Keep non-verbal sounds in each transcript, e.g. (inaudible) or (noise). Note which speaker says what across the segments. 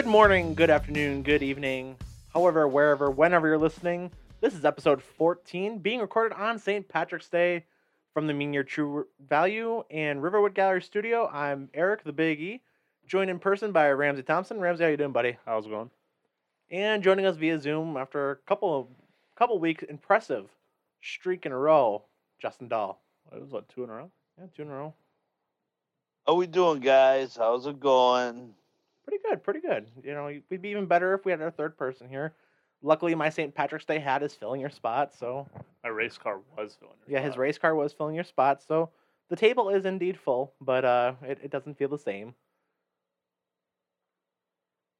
Speaker 1: Good morning, good afternoon, good evening, however, wherever, whenever you're listening. This is episode 14 being recorded on St. Patrick's Day from the Mean Your True Value and Riverwood Gallery Studio. I'm Eric, the Big E, joined in person by Ramsay Thompson. Ramsay, how you doing, buddy?
Speaker 2: How's it going?
Speaker 1: And joining us via Zoom after a couple of couple weeks, impressive streak in a row, Justin Dahl.
Speaker 2: It was what two in a row?
Speaker 1: Yeah, two in a row.
Speaker 3: How we doing, guys? How's it going?
Speaker 1: Pretty good, pretty good. You know, we'd be even better if we had our third person here. Luckily, my St. Patrick's Day hat is filling your spot, so
Speaker 2: My race car was filling. your
Speaker 1: yeah, his race car was filling your spot, so the table is indeed full, but uh, it, it doesn't feel the same.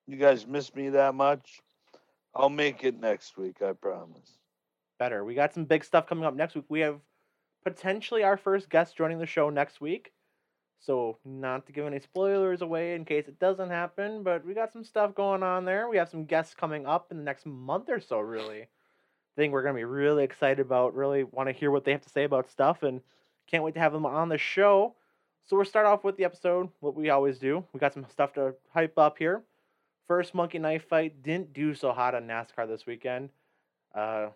Speaker 3: You guys miss me that much? I'll make it next week, I promise.
Speaker 1: Better. We got some big stuff coming up next week. We have potentially our first guest joining the show next week. So, not to give any spoilers away in case it doesn't happen, but we got some stuff going on there. We have some guests coming up in the next month or so, really. I think we're going to be really excited about, really want to hear what they have to say about stuff, and can't wait to have them on the show. So, we'll start off with the episode, what we always do. We got some stuff to hype up here. First monkey knife fight didn't do so hot on NASCAR this weekend. Uh,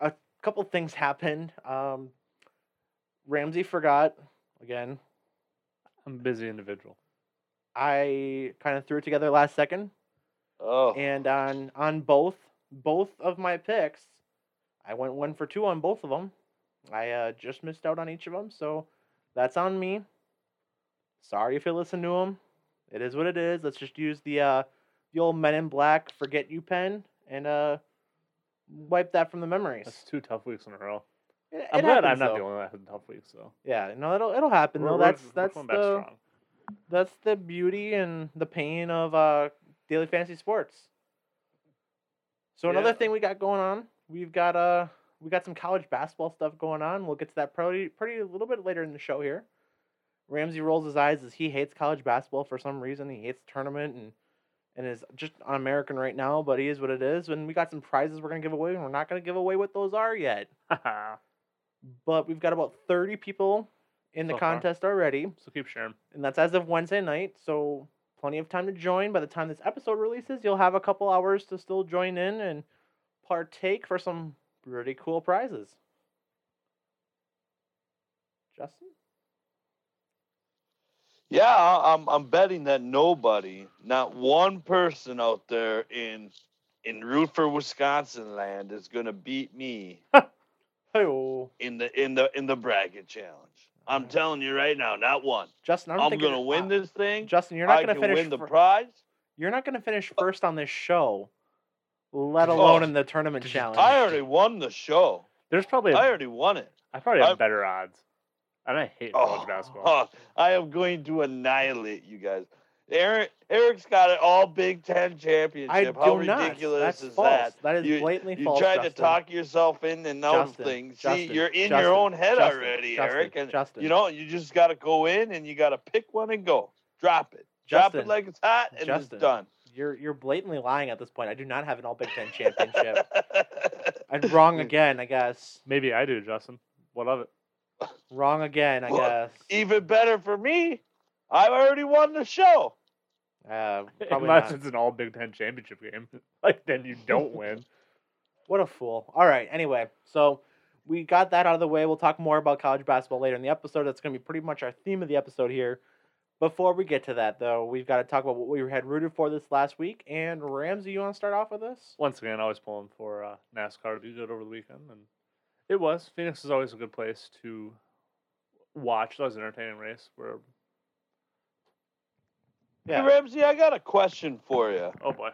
Speaker 1: a couple things happened. Um, Ramsay forgot again.
Speaker 2: I'm a busy individual.
Speaker 1: I kind of threw it together last second,
Speaker 3: Oh,
Speaker 1: and on on both both of my picks, I went one for two on both of them. I uh, just missed out on each of them, so that's on me. Sorry if you listen to them. It is what it is. Let's just use the uh, the old Men in Black forget you pen and uh, wipe that from the memories.
Speaker 2: That's two tough weeks in a row.
Speaker 1: It-
Speaker 2: I'm glad I'm not
Speaker 1: though.
Speaker 2: the only one that had tough weeks though.
Speaker 1: Yeah, no, it'll it'll happen
Speaker 2: We're-
Speaker 1: though.
Speaker 2: we're-
Speaker 1: That's
Speaker 2: we're
Speaker 1: that's the that's the beauty and the pain of uh daily fantasy sports. So another
Speaker 2: Yeah.
Speaker 1: thing we got going on, we've got uh we got some college basketball stuff going on. We'll get to that pretty pretty a little bit later in the show here. Ramsay rolls his eyes as he hates college basketball for some reason. He hates the tournament and and is just un American right now, but he is what it is. And we got some prizes we're gonna give away, and we're not gonna give away what those are yet. (laughs) But we've got about thirty people in the
Speaker 2: So far.
Speaker 1: contest already
Speaker 2: so keep sharing.
Speaker 1: and that's as of Wednesday night. So plenty of time to join. By the time this episode releases, you'll have a couple hours to still join in and partake for some pretty cool prizes. Justin,
Speaker 3: yeah. I- I'm I'm betting that nobody, not one person out there in in root for Wisconsin land, is gonna beat me (laughs)
Speaker 1: hey,
Speaker 3: in the in the in the bracket challenge. I'm
Speaker 1: Alright.
Speaker 3: telling you right now, not one.
Speaker 1: Justin, I don't
Speaker 3: I'm gonna win this thing.
Speaker 1: Justin, you're not gonna finish.
Speaker 3: win the prize.
Speaker 1: you're not gonna finish oh. first on this show, let oh. alone
Speaker 3: Oh,
Speaker 1: in the tournament challenge.
Speaker 3: I already won the show.
Speaker 2: There's probably
Speaker 3: I
Speaker 2: a,
Speaker 3: already won it.
Speaker 2: I probably have
Speaker 3: I'm-
Speaker 2: better odds. And I hate
Speaker 3: Oh,
Speaker 2: college basketball. (laughs)
Speaker 3: I am going to annihilate you guys. Eric, Eric's got it all Big Ten championship.
Speaker 1: I
Speaker 3: How
Speaker 1: do not.
Speaker 3: ridiculous
Speaker 1: That's
Speaker 3: is
Speaker 1: false.
Speaker 3: that?
Speaker 1: That is
Speaker 3: You-
Speaker 1: blatantly
Speaker 3: You
Speaker 1: false.
Speaker 3: You tried
Speaker 1: Justin.
Speaker 3: to talk yourself in and out
Speaker 1: Justin,
Speaker 3: of things.
Speaker 1: Justin,
Speaker 3: See, you're in
Speaker 1: Justin,
Speaker 3: your own head
Speaker 1: Justin,
Speaker 3: already,
Speaker 1: Justin,
Speaker 3: Eric. And
Speaker 1: Justin.
Speaker 3: you know, you just got to go in and you got to pick one and go. Drop it. Drop
Speaker 1: Justin,
Speaker 3: it like it's hot and
Speaker 1: Justin.
Speaker 3: it's done.
Speaker 1: You're you're blatantly lying at this point. I do not have an All Big Ten championship. (laughs) I'm wrong again, I guess.
Speaker 2: Maybe I do, Justin. What of it?
Speaker 1: Wrong again, I
Speaker 3: Well,
Speaker 1: guess.
Speaker 3: Even better for me. I've already won the show.
Speaker 1: Uh, (laughs) probably
Speaker 2: Unless
Speaker 1: not.
Speaker 2: it's an all Big Ten championship game. (laughs) like then you don't (laughs) win.
Speaker 1: What a fool. All right. Anyway, so we got that out of the way. We'll talk more about college basketball later in the episode. That's going to be pretty much our theme of the episode here. Before we get to that, though, we've got to talk about what we had rooted for this last week. And Ramsay, you want to start off with this?
Speaker 2: Once again, always pulling for uh, NASCAR to be good over the weekend, and it was. Phoenix is always a good place to watch. That was an entertaining race. Where
Speaker 1: Yeah.
Speaker 3: Hey, Ramsay, I got a question for you.
Speaker 2: oh boy,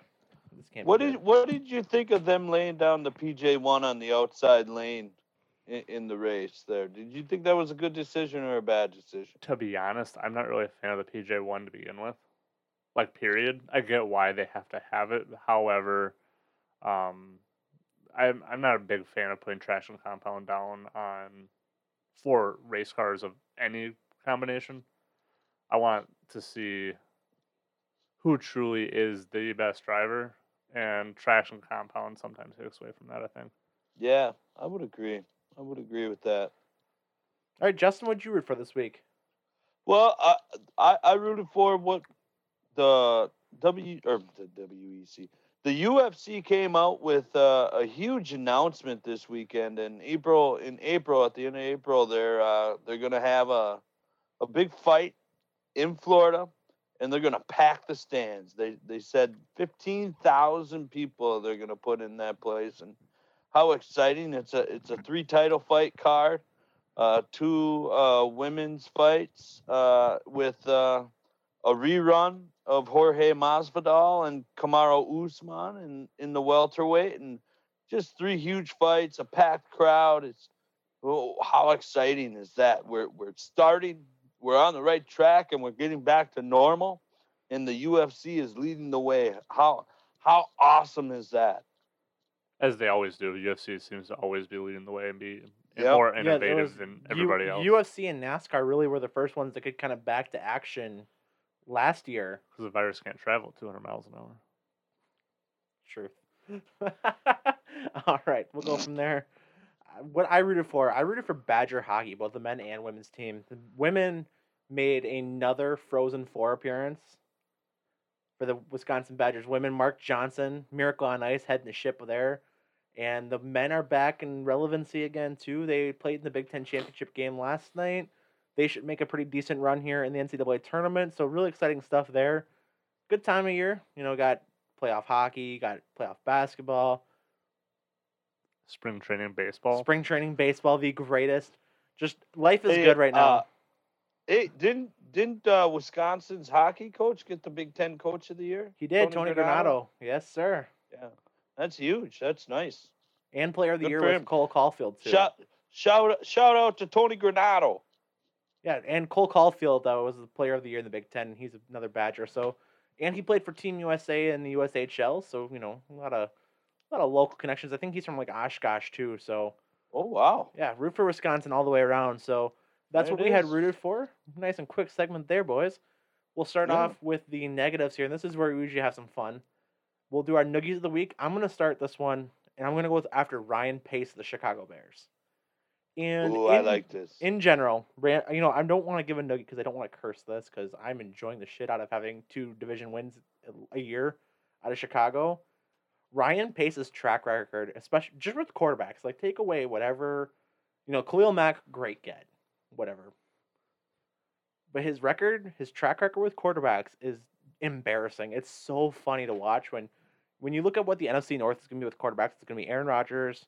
Speaker 1: This can't
Speaker 3: What did
Speaker 1: good.
Speaker 3: what did you think of them laying down the PJ one on the outside lane in, in the race there? Did you think that was a good decision or a bad decision?
Speaker 2: to be honest, I'm not really a fan of the PJ one to begin with. Like, period. I get why they have to have it. However, um, I'm I'm not a big fan of putting traction compound down on for race cars of any combination. I want to see who truly is the best driver, and traction compound sometimes takes away from that. I think.
Speaker 3: Yeah, I would agree. I would agree with that.
Speaker 1: All right, Justin, what'd you root for this week?
Speaker 3: Well, I I, I rooted for what the W or the WEC. The UFC came out with uh, a huge announcement this weekend in April. In April, at the end of April, they're uh, they're gonna have a a big fight in Florida, and they're gonna pack the stands. They they said fifteen thousand people they're gonna put in that place, and how exciting! It's a it's a three title fight card, uh, two uh, women's fights uh, with uh, a rerun of Jorge Masvidal and Kamaru Usman in, in the welterweight, and just three huge fights, a packed crowd. It's oh, how exciting is that? We're we're starting, we're on the right track, and we're getting back to normal, and the UFC is leading the way. How how awesome is that?
Speaker 2: As they always do, UFC seems to always be leading the way and be
Speaker 3: Yep.
Speaker 2: more
Speaker 1: Yeah,
Speaker 2: innovative
Speaker 1: was
Speaker 2: than
Speaker 1: U-
Speaker 2: everybody else.
Speaker 1: UFC and NASCAR really were the first ones that could kind of back to action last year.
Speaker 2: Because the virus can't travel at 200 miles an hour.
Speaker 1: True. (laughs) All right, we'll go from there. What I rooted for, I rooted for Badger hockey, both the men and women's team. The women made another Frozen Four appearance for the Wisconsin Badgers. Women, Mark Johnson, Miracle on Ice, heading the ship there. And the men are back in relevancy again too. They played in the Big Ten championship game last night. They should make a pretty decent run here in the NCAA tournament. So really exciting stuff there. Good time of year. You know, got playoff hockey, got playoff basketball,
Speaker 2: Spring training baseball.
Speaker 1: spring training baseball, the greatest. Just life is
Speaker 3: Hey,
Speaker 1: good right now.
Speaker 3: uh, Hey, didn't didn't uh, Wisconsin's hockey coach get the Big Ten Coach of the Year?
Speaker 1: he did, Tony, Granato. Yes, sir.
Speaker 3: Yeah, that's huge. That's nice.
Speaker 1: And player of the
Speaker 3: Good
Speaker 1: year
Speaker 3: for
Speaker 1: with
Speaker 3: him.
Speaker 1: Cole Caufield too.
Speaker 3: Shout shout shout out to Tony Granato.
Speaker 1: Yeah, and Cole Caufield uh, was the player of the year in the Big Ten. He's another Badger. So, and he played for Team USA in the USHL. So you know, a lot of a lot of local connections. I think he's from like Oshkosh too. So
Speaker 3: Oh wow.
Speaker 1: yeah, root for Wisconsin all the way around. So that's
Speaker 3: There
Speaker 1: what we had rooted for. Nice and quick segment there, boys. We'll start
Speaker 3: Yeah.
Speaker 1: off with the negatives here, and this is where we usually have some fun. We'll do our noogies of the week. I'm gonna start this one, and I'm gonna go with after Ryan Pace, of the Chicago Bears. And
Speaker 3: Ooh, I like this.
Speaker 1: in general, you know, I don't want to give a nugget because I don't want to curse this because I'm enjoying the shit out of having two division wins a year out of Chicago. Ryan Pace's track record, especially just with quarterbacks, like take away whatever, you know, Khalil Mack, great get, whatever. But his record, his track record with quarterbacks is embarrassing. It's so funny to watch when, when you look at what the NFC North is going to be with quarterbacks. It's going to be Aaron Rodgers,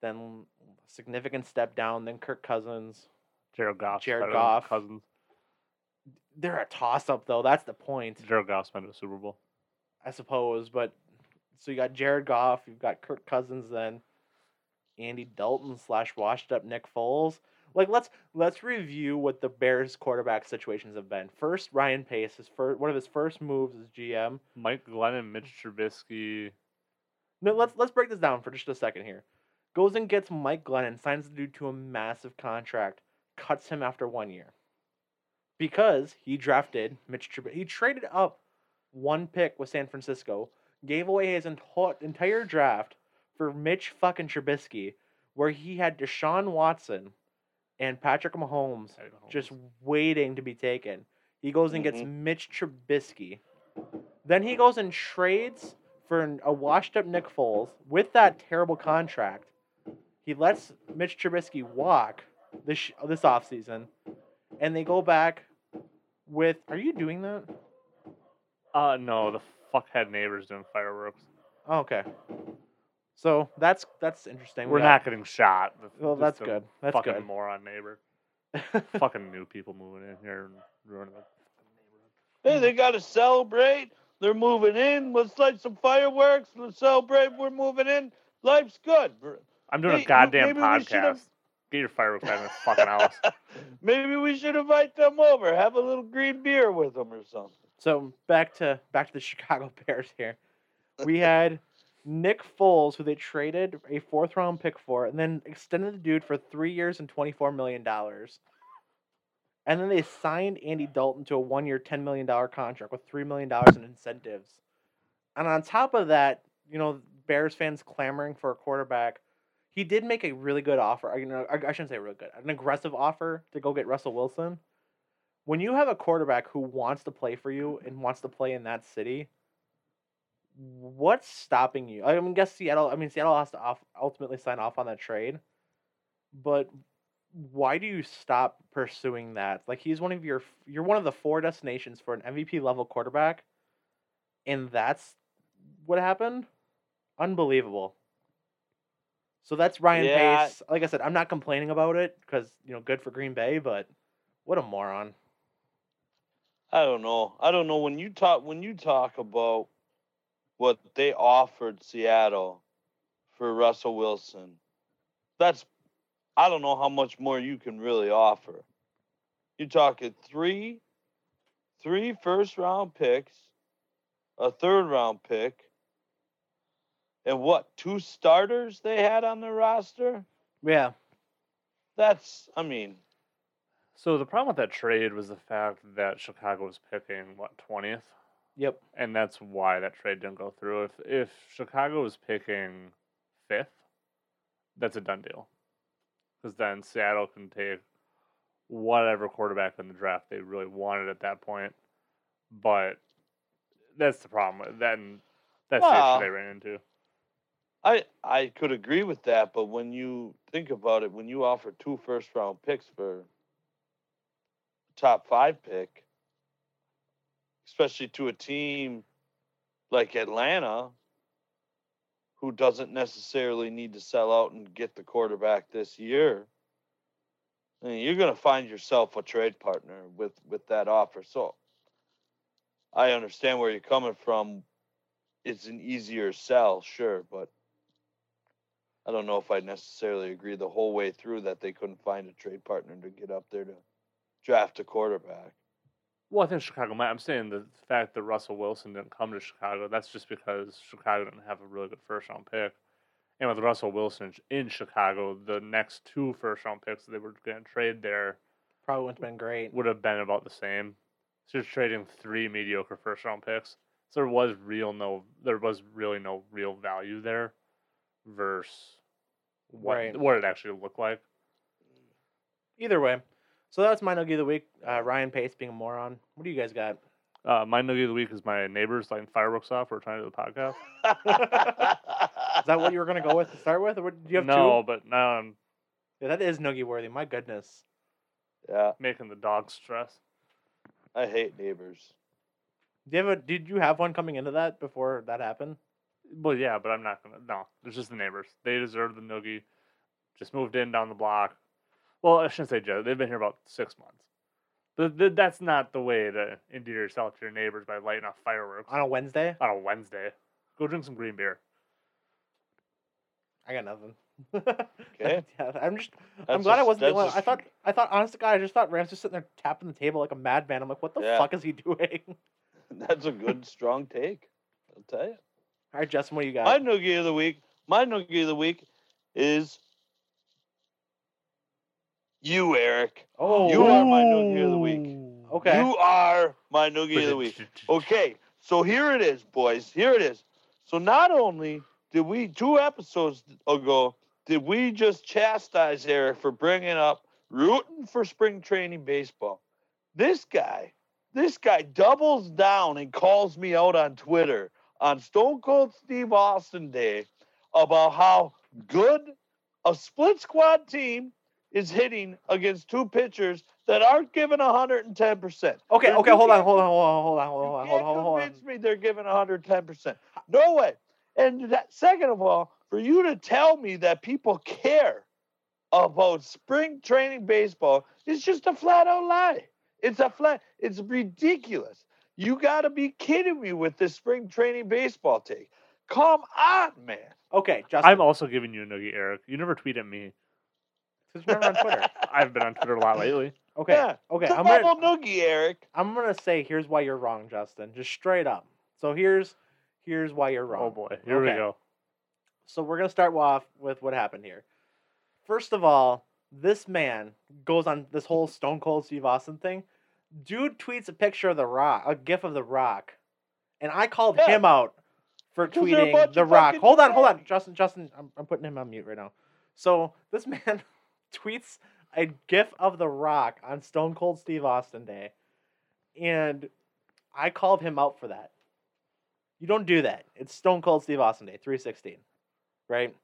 Speaker 1: then significant step down, then Kirk Cousins.
Speaker 2: Jared Goff.
Speaker 1: Jared Goff.
Speaker 2: Cousins.
Speaker 1: They're a toss up though. That's the point,
Speaker 2: Jared Goff's been to the Super Bowl.
Speaker 1: I suppose. But so you got Jared Goff, you've got Kirk Cousins, then Andy Dalton slash washed up Nick Foles. Like let's let's review what the Bears quarterback situations have been. First, Ryan Pace, his first one of his first moves as GM.
Speaker 2: Mike Glennon, Mitch Trubisky.
Speaker 1: No, let's let's break this down for just a second here. Goes and gets Mike Glennon, signs the dude to a massive contract, cuts him after one year. Because he drafted Mitch Trubisky. He traded up one pick with San Francisco, gave away his ento- entire draft for Mitch fucking Trubisky, where he had Deshaun Watson and Patrick Mahomes
Speaker 2: Mahomes.
Speaker 1: just waiting to be taken. He goes and gets Mitch Trubisky. Then he goes and trades for an- a washed up Nick Foles with that terrible contract. He lets Mitch Trubisky walk this sh- this offseason, and they go back with. Are you doing that?
Speaker 2: Uh, no, the fuckhead neighbor's doing fireworks.
Speaker 1: Oh, okay. So that's that's interesting. We
Speaker 2: We're
Speaker 1: got-
Speaker 2: not getting shot.
Speaker 1: Well, that's
Speaker 2: the
Speaker 1: good. That's
Speaker 2: fucking
Speaker 1: good.
Speaker 2: moron neighbor. (laughs) fucking new people moving in here and ruining the
Speaker 3: Hey, they got to celebrate. They're moving in. Let's light some fireworks. Let's celebrate. We're moving in. Life's good.
Speaker 2: I'm doing
Speaker 3: Hey,
Speaker 2: a goddamn
Speaker 3: maybe we should've-
Speaker 2: podcast. Get your fireworks out of this fucking house. (laughs)
Speaker 3: Maybe we should invite them over. Have a little green beer with them or something.
Speaker 1: So back to back to the (laughs) Chicago Bears here. We had Nick Foles, who they traded a fourth round pick for, and then extended the dude for three years and twenty four million dollars. And then they signed Andy Dalton to a one year, ten million dollar contract with three million dollars in incentives. And on top of that, you know, Bears fans clamoring for a quarterback. He did make a really good offer. I- You know, I shouldn't say really good, an aggressive offer to go get Russell Wilson. When you have a quarterback who wants to play for you and wants to play in that city, what's stopping you? I mean, guess Seattle. I mean, Seattle has to off, ultimately sign off on that trade, but why do you stop pursuing that? Like he's one of your you're one of the four destinations for an MVP level quarterback, and that's what happened. Unbelievable. So that's Ryan
Speaker 3: Yeah.
Speaker 1: Pace. Like I said, I'm not complaining about it because you know, good for Green Bay, but what a moron.
Speaker 3: I don't know. I don't know when you talk when you talk about what they offered Seattle for Russell Wilson. That's I don't know how much more you can really offer. You're talking three three first round picks, a third round pick, and what, two starters they had on their roster?
Speaker 1: Yeah.
Speaker 3: That's I mean,
Speaker 2: So the problem with that trade was the fact that Chicago was picking what twentieth,
Speaker 1: Yep.
Speaker 2: and that's why that trade didn't go through. If if Chicago was picking fifth, that's a done deal, because then Seattle can take whatever quarterback in the draft they really wanted at that point. But that's the problem. Then that's the issue they ran into.
Speaker 3: I I could agree with that, but when you think about it, when you offer two first round picks for top five pick, especially to a team like Atlanta, who doesn't necessarily need to sell out and get the quarterback this year, mean, you're going to find yourself a trade partner with with that offer. So I understand where you're coming from. It's an easier sell, sure, but I don't know if I necessarily agree the whole way through that they couldn't find a trade partner to get up there to draft a quarterback.
Speaker 2: Well, I think Chicago might. I'm saying the fact that Russell Wilson didn't come to Chicago, that's just because Chicago didn't have a really good first round pick. And with Russell Wilson in Chicago, the next two first round picks that they were going to trade there
Speaker 1: Probably wouldn't have been great.
Speaker 2: would have been about the same. So you're trading three mediocre first round picks. So there was real no, there was really no real value there, versus what
Speaker 1: Right.
Speaker 2: what it actually looked like.
Speaker 1: Either way. So that's my nugget of the week. Uh, Ryan Pace being a moron. What do you guys got?
Speaker 2: Uh, my nugget of the week is my neighbors lighting fireworks off. We're trying to do the podcast. (laughs)
Speaker 1: Is that what you were gonna go with to start with, or what, do you have
Speaker 2: no,
Speaker 1: two?
Speaker 2: but now I'm
Speaker 1: Yeah, that is nugget worthy. My goodness.
Speaker 3: yeah,
Speaker 2: making the dogs stress.
Speaker 3: I hate neighbors.
Speaker 1: Do you have a, did you have one coming into that before that happened?
Speaker 2: Well, yeah, but I'm not gonna. No, it's just the neighbors. They deserve the noogie. Just moved in down the block. Well, I shouldn't say Joe. They've been here about six months. But th- that's not the way to endear yourself to your neighbors by lighting off fireworks
Speaker 1: On a Wednesday?
Speaker 2: on a Wednesday. Go drink some green beer.
Speaker 1: I got nothing. (laughs)
Speaker 3: Okay.
Speaker 1: yeah, I'm just. I'm
Speaker 3: That's
Speaker 1: glad I wasn't the
Speaker 3: one.
Speaker 1: I thought. I thought. Honest to God, I just thought Rams just sitting there tapping the table like a madman. I'm like, what the
Speaker 3: Yeah.
Speaker 1: fuck is he doing? (laughs) (laughs)
Speaker 3: That's a good, strong take. I'll tell you.
Speaker 1: All right, Justin, what do you got?
Speaker 3: My noogie of the week. My noogie of the week is you, Eric.
Speaker 1: oh,
Speaker 3: You are my noogie of the week.
Speaker 1: Okay.
Speaker 3: You are my noogie of the week. (laughs) Okay, so here it is, boys. Here it is. So not only did we two episodes ago did we just chastise Eric for bringing up rooting for spring training baseball. This guy, this guy doubles down and calls me out on Twitter on Stone Cold Steve Austin Day about how good a split squad team is hitting against two pitchers that aren't giving 110%.
Speaker 1: okay.
Speaker 3: They're
Speaker 1: Okay. Hold on.
Speaker 3: doing-
Speaker 1: Hold on. Hold on. Hold on. Hold
Speaker 3: you
Speaker 1: on. Hold
Speaker 3: can't
Speaker 1: on. Hold on. Hold on.
Speaker 3: convince me they're giving 110%. No way. And that, second of all, for you to tell me that people care about spring training baseball is just a flat out lie. It's a flat, it's ridiculous. You got to be kidding me with this spring training baseball take. Come on, man.
Speaker 1: Okay, Justin.
Speaker 2: I'm also giving you a noogie, Eric. You never tweet at me.
Speaker 1: Because you're on Twitter. (laughs)
Speaker 2: I've been on Twitter a lot lately.
Speaker 1: Okay.
Speaker 3: Yeah,
Speaker 1: Okay.
Speaker 3: It's a
Speaker 1: I'm gonna.
Speaker 3: bubble noogie, Eric.
Speaker 1: I'm gonna say here's why you're wrong, Justin. Just straight up. So here's here's why you're oh, wrong.
Speaker 2: Oh boy, here we go.
Speaker 1: So we're gonna start off with what happened here. First of all, this man goes on this whole Stone Cold Steve Austin thing. Dude tweets a picture of the Rock, a GIF of the Rock, and I called
Speaker 3: Yeah.
Speaker 1: him out for
Speaker 3: Because they're a
Speaker 1: tweeting the Rock. Hold on, hold on. Justin. Justin, I'm, I'm putting him on mute right now. So this (laughs) man tweets a gif of The Rock on Stone Cold Steve Austin Day, and I called him out for that. You don't do that. It's Stone Cold Steve Austin Day, three sixteen, right?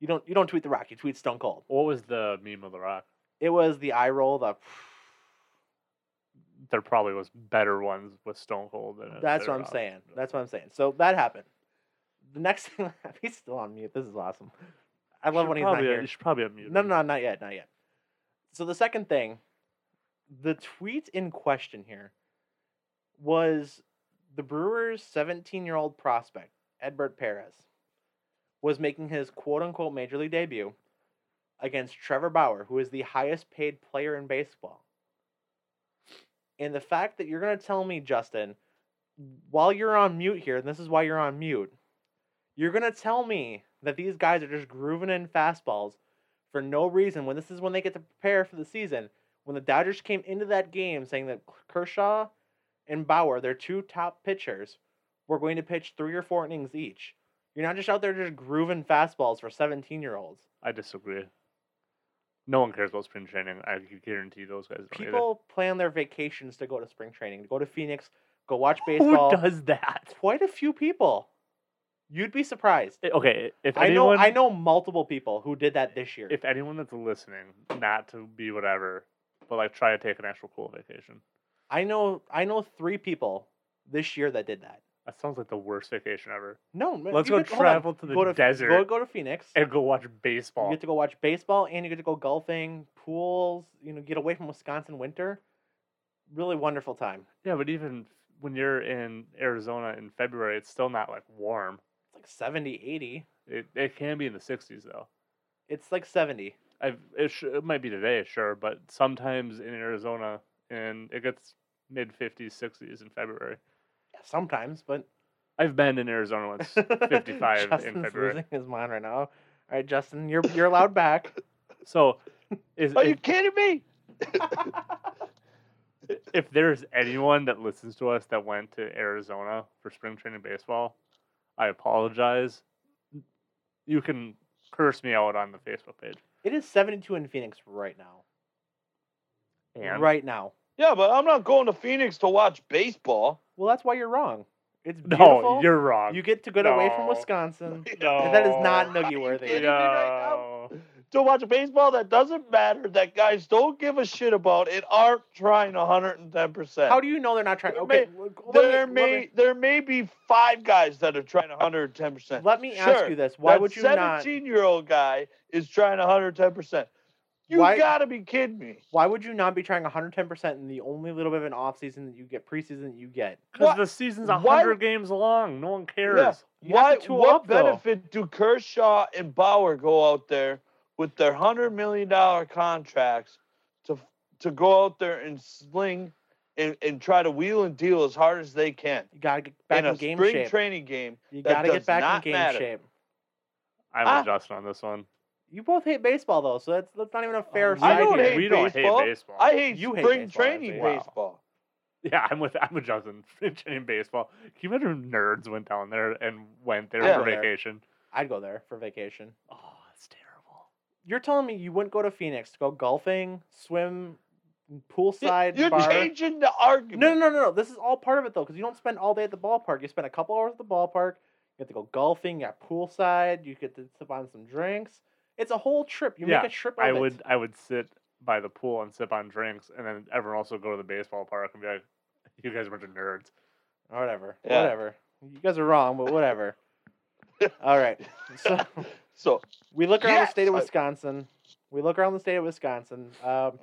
Speaker 1: You don't you don't tweet The Rock. You tweet Stone Cold.
Speaker 2: What was the meme of the Rock?
Speaker 1: It was the eye roll. The
Speaker 2: There probably was better ones with Stone Cold than
Speaker 1: that's
Speaker 2: that
Speaker 1: what I'm saying. That's what I'm saying. So that happened. The next (laughs) thing he's still on mute. This is awesome. I love when he's not
Speaker 2: probably-
Speaker 1: here.
Speaker 2: You should probably unmute.
Speaker 1: No,
Speaker 2: him.
Speaker 1: no, not yet, not yet. So the second thing, the tweet in question here was the Brewers' 17-year-old prospect, Hedbert Perez, was making his quote-unquote major league debut against Trevor Bauer, who is the highest paid player in baseball. And the fact that you're going to tell me, Justin, while you're on mute here, and this is why you're on mute, you're going to tell me that these guys are just grooving in fastballs for no reason when this is when they get to prepare for the season. When the Dodgers came into that game saying that Kershaw and Bauer, their two top pitchers, were going to pitch three or four innings each. You're not just out there just grooving fastballs for 17 year olds.
Speaker 2: I disagree. No one cares about spring training. I guarantee those guys don't either.
Speaker 1: People plan their vacations to go to spring training, to go to Phoenix, go watch baseball.
Speaker 2: Who does that?
Speaker 1: Quite a few people. You'd be surprised.
Speaker 2: Okay, if
Speaker 1: I
Speaker 2: anyone,
Speaker 1: know I know multiple people who did that this year.
Speaker 2: if anyone that's listening, not to be whatever, but like try to take an actual cool vacation.
Speaker 1: I know I know three people this year that did that.
Speaker 2: That sounds like the worst vacation ever.
Speaker 1: No, man,
Speaker 2: Let's
Speaker 1: you
Speaker 2: go
Speaker 1: hold on.
Speaker 2: travel to the
Speaker 1: go to,
Speaker 2: desert
Speaker 1: Go, go to Phoenix.
Speaker 2: and go watch baseball.
Speaker 1: You get to go watch baseball, and you get to go golfing, pools. You know, get away from Wisconsin winter. Really wonderful time.
Speaker 2: yeah, but even when you're in Arizona in February, it's still not like warm.
Speaker 1: It's like 70, 80.
Speaker 2: It it can be in the 60s though.
Speaker 1: It's like 70.
Speaker 2: I've it, sh- it might be today, sure, but sometimes in Arizona and it gets mid 50s, 60s in February.
Speaker 1: Yeah, sometimes, but
Speaker 2: I've been in Arizona once it's (laughs) 55 in
Speaker 1: Justin's
Speaker 2: February.
Speaker 1: losing his mind right now. All right, Justin, you're you're allowed back. (laughs)
Speaker 2: So, is,
Speaker 3: Are you kidding me? (laughs)
Speaker 2: if there's anyone that listens to us that went to Arizona for spring training baseball, I apologize. You can curse me out on the Facebook page.
Speaker 1: It is 72 in Phoenix right now.
Speaker 2: And
Speaker 1: Right now.
Speaker 3: Yeah, but I'm not going to Phoenix to watch baseball.
Speaker 1: Well, that's why you're wrong. It's
Speaker 2: no,
Speaker 1: beautiful.
Speaker 2: you're wrong.
Speaker 1: You get to get away from Wisconsin.
Speaker 2: no.
Speaker 1: That is not
Speaker 3: Are
Speaker 1: noogie (laughs) worthy.
Speaker 3: kidding me right now?
Speaker 2: No.
Speaker 3: To watch baseball that doesn't matter, that guys don't give a shit about, and aren't trying 110%.
Speaker 1: How do you know they're not trying?
Speaker 3: There
Speaker 1: Okay,
Speaker 3: may-
Speaker 1: let me-
Speaker 3: there may
Speaker 1: me-
Speaker 3: there may be five guys that are trying 110 percent.
Speaker 1: Let me ask you this: Why would you not?
Speaker 3: 17 year old guy is trying 110 percent. You
Speaker 1: Why-
Speaker 3: gotta be kidding me.
Speaker 1: Why would you not be trying 110 percent in the only little bit of an off season that you get preseason that you get?
Speaker 2: Because the season's
Speaker 3: why-
Speaker 2: 100 games long. No one cares.
Speaker 1: You have
Speaker 3: Why?
Speaker 1: to
Speaker 3: What
Speaker 1: up, though.
Speaker 3: benefit do Kershaw and Bauer go out there with their hundred million dollar contracts to to go out there and sling and, and try to wheel and deal as hard as they can
Speaker 1: You gotta get back
Speaker 3: in
Speaker 1: in,
Speaker 3: a
Speaker 1: game
Speaker 3: spring
Speaker 1: shape.
Speaker 3: training game?
Speaker 1: you gotta get
Speaker 3: does
Speaker 1: back in
Speaker 3: not
Speaker 1: game
Speaker 3: matter.
Speaker 1: shape.
Speaker 2: I'm
Speaker 3: Ah.
Speaker 2: adjusting on this one.
Speaker 1: You both hate baseball though, so that's that's not even a fair
Speaker 2: We
Speaker 1: side
Speaker 3: I don't
Speaker 1: here.
Speaker 3: hate
Speaker 2: we don't
Speaker 3: baseball.
Speaker 2: hate baseball.
Speaker 3: I hate
Speaker 1: You hate
Speaker 3: spring
Speaker 1: baseball,
Speaker 3: training
Speaker 1: see.
Speaker 2: Wow.
Speaker 3: baseball. (laughs)
Speaker 2: Yeah, I'm with I'm with Justin. (laughs) Spring training baseball. Can you imagine if nerds went down there and went there
Speaker 3: Yeah.
Speaker 2: for
Speaker 1: There.
Speaker 2: vacation?
Speaker 1: I'd go there for vacation.
Speaker 2: Oh, that's terrible.
Speaker 1: You're telling me you wouldn't go to Phoenix to go golfing, swim, poolside
Speaker 3: You're
Speaker 1: bar?
Speaker 3: changing the argument.
Speaker 1: No, no, no, no. This is all part of it though, because you don't spend all day at the ballpark. You spend a couple hours at the ballpark. You get to go golfing. You got poolside. You get to sip on some drinks. It's a whole trip. You
Speaker 2: Yeah,
Speaker 1: make a trip of
Speaker 2: I
Speaker 1: it.
Speaker 2: would I would sit by the pool and sip on drinks, and then everyone else would go to the baseball park and be like, "You guys are a bunch of nerds."
Speaker 1: Or whatever.
Speaker 3: Yeah.
Speaker 1: Whatever. You guys are wrong, but whatever. (laughs) all right. So (laughs)
Speaker 3: So
Speaker 1: we look around the state of Wisconsin. We look around the state of Wisconsin. Um,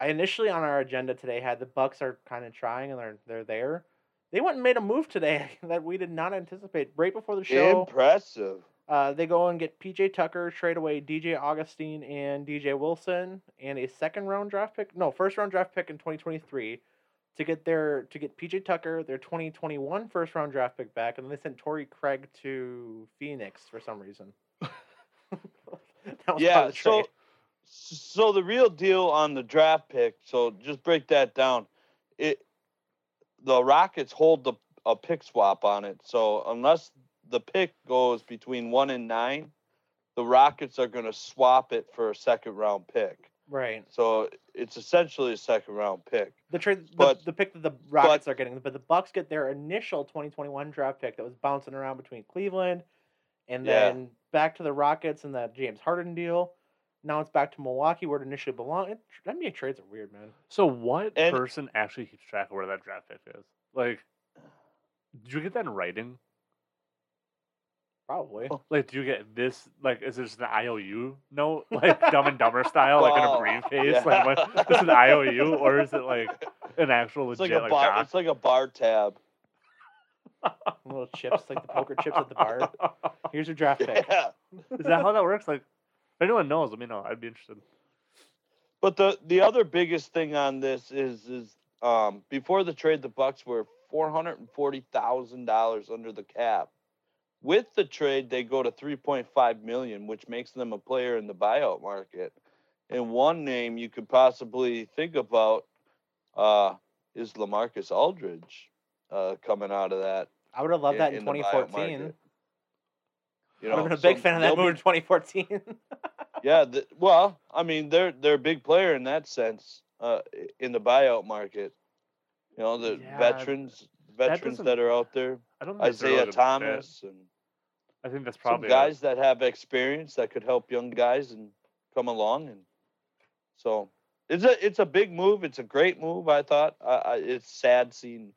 Speaker 1: I initially on our agenda today had the Bucks are kind of trying and they're they're there. They went and made a move today (laughs) that we did not anticipate. Right before the show,
Speaker 3: impressive.
Speaker 1: uh, they go and get PJ Tucker, trade away DJ Augustin and DJ Wilson, and a second round draft pick. No, first round draft pick in 2023 to get their to get PJ Tucker, their 2021 first round draft pick back, and then they sent Torrey Craig to Phoenix for some reason. (laughs) that was part
Speaker 3: Yeah.
Speaker 1: the.
Speaker 3: So so the real deal on the draft pick. So just break that down. It the Rockets hold the a pick swap on it. So unless the pick goes between one and nine, the Rockets are going to swap it for a second round pick.
Speaker 1: Right.
Speaker 3: So it's essentially a second round pick.
Speaker 1: The trade, the,
Speaker 3: But-
Speaker 1: the pick that the Rockets are getting, but the Bucks get their initial 2021 draft pick that was bouncing around between Cleveland and
Speaker 3: Yeah.
Speaker 1: then back to the Rockets and that James Harden deal. Now it's back to Milwaukee where it initially belonged. It, NBA trades are weird, man.
Speaker 2: So what
Speaker 3: And-
Speaker 2: person actually keeps track of where that draft pick is? Like, did you get that in writing?
Speaker 1: Probably.
Speaker 3: Oh.
Speaker 2: Like, do you get this? Like, is this an IOU note, (laughs) like Dumb and Dumber style, like in (laughs)
Speaker 3: Oh,
Speaker 2: a briefcase?
Speaker 3: yeah.
Speaker 2: Like, what, this is an IOU, or is it like an actual
Speaker 3: It's
Speaker 2: legit
Speaker 3: like a bar.
Speaker 2: doc?
Speaker 3: It's like a bar tab. (laughs)
Speaker 1: Little chips, like the poker chips at the bar. (laughs) Here's your draft pick.
Speaker 3: Yeah.
Speaker 2: Is that how that works? Like, if anyone knows, let me know. I'd be interested.
Speaker 3: But the the other biggest thing on this is is um before the trade the Bucks were four hundred and forty thousand dollars under the cap. With the trade, they go to three point five million, which makes them a player in the buyout market. And one name you could possibly think about uh, is Lamarcus Aldridge uh, coming out of that.
Speaker 1: I would have loved that in,
Speaker 3: the buyout
Speaker 1: 2014.
Speaker 3: market. You
Speaker 1: I would have been a
Speaker 3: so
Speaker 1: big fan of that
Speaker 3: they'll be-
Speaker 1: move in 2014. (laughs)
Speaker 3: Yeah, th- well, I mean, they're they're a big player in that sense uh, in the buyout market. You know, the
Speaker 2: Yeah,
Speaker 3: veterans veterans
Speaker 2: doesn't-
Speaker 3: that are out there,
Speaker 2: I don't think really
Speaker 3: Isaiah
Speaker 2: good fit.
Speaker 3: Thomas, and
Speaker 2: I think that's probably a-
Speaker 3: guys that have experience that could help young guys and come along. And so it's a it's a big move. It's a great move. I thought. I, I, it's sad seeing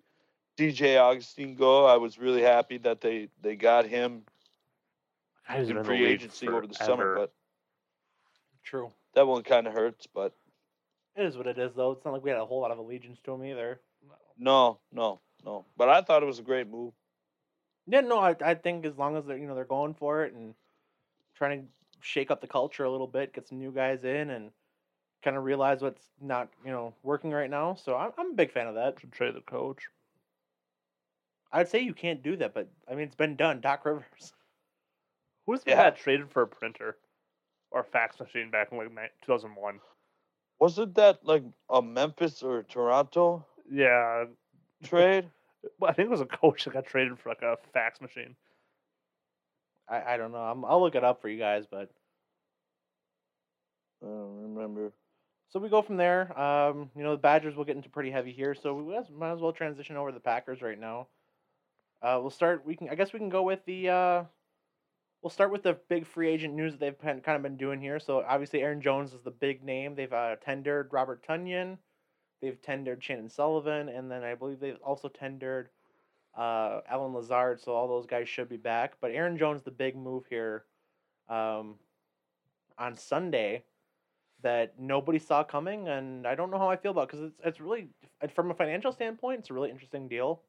Speaker 3: DJ Augustin go. I was really happy that they they got him
Speaker 2: guys been
Speaker 3: in
Speaker 2: in
Speaker 3: free
Speaker 2: league
Speaker 3: agency over the summer, but
Speaker 1: True.
Speaker 3: that one kind of hurts. But
Speaker 1: It is what it is, though. It's not like we had a whole lot of allegiance to him either.
Speaker 3: no, no, no. But I thought it was a great move.
Speaker 1: Yeah, no, I, I think as long as they're you know they're going for it and trying to shake up the culture a little bit, get some new guys in, and kind of realize what's not you know working right now. So I'm I'm a big fan of that.
Speaker 2: Should trade the coach.
Speaker 1: I'd say you can't do that, but I mean it's been done. Doc Rivers. (laughs)
Speaker 2: Who's the
Speaker 3: Yeah.
Speaker 2: guy that traded for a printer or a fax machine back in like 2001?
Speaker 3: Wasn't that like a Memphis or Toronto
Speaker 2: Yeah,
Speaker 3: trade? (laughs)
Speaker 2: well, I think it was a coach that got traded for like a fax machine.
Speaker 1: I, I don't know. I'm, I'll look it up for you guys, but
Speaker 3: I don't remember.
Speaker 1: so we go from there. Um, you know the Badgers will get into pretty heavy here, so we might as- might as well transition over to the Packers right now. Uh, we'll start. We can. I guess we can go with the. Uh, we'll start with the big free agent news that they've been, kind of been doing here. So obviously Aaron Jones is the big name. They've uh, tendered Robert Tonyan, they've tendered Chandon Sullivan, and then I believe they've also tendered uh, Allen Lazard. So all those guys should be back. But Aaron Jones, the big move here, um, on Sunday, that nobody saw coming, and I don't know how I feel about because it's it's really from a financial standpoint, it's a really interesting deal.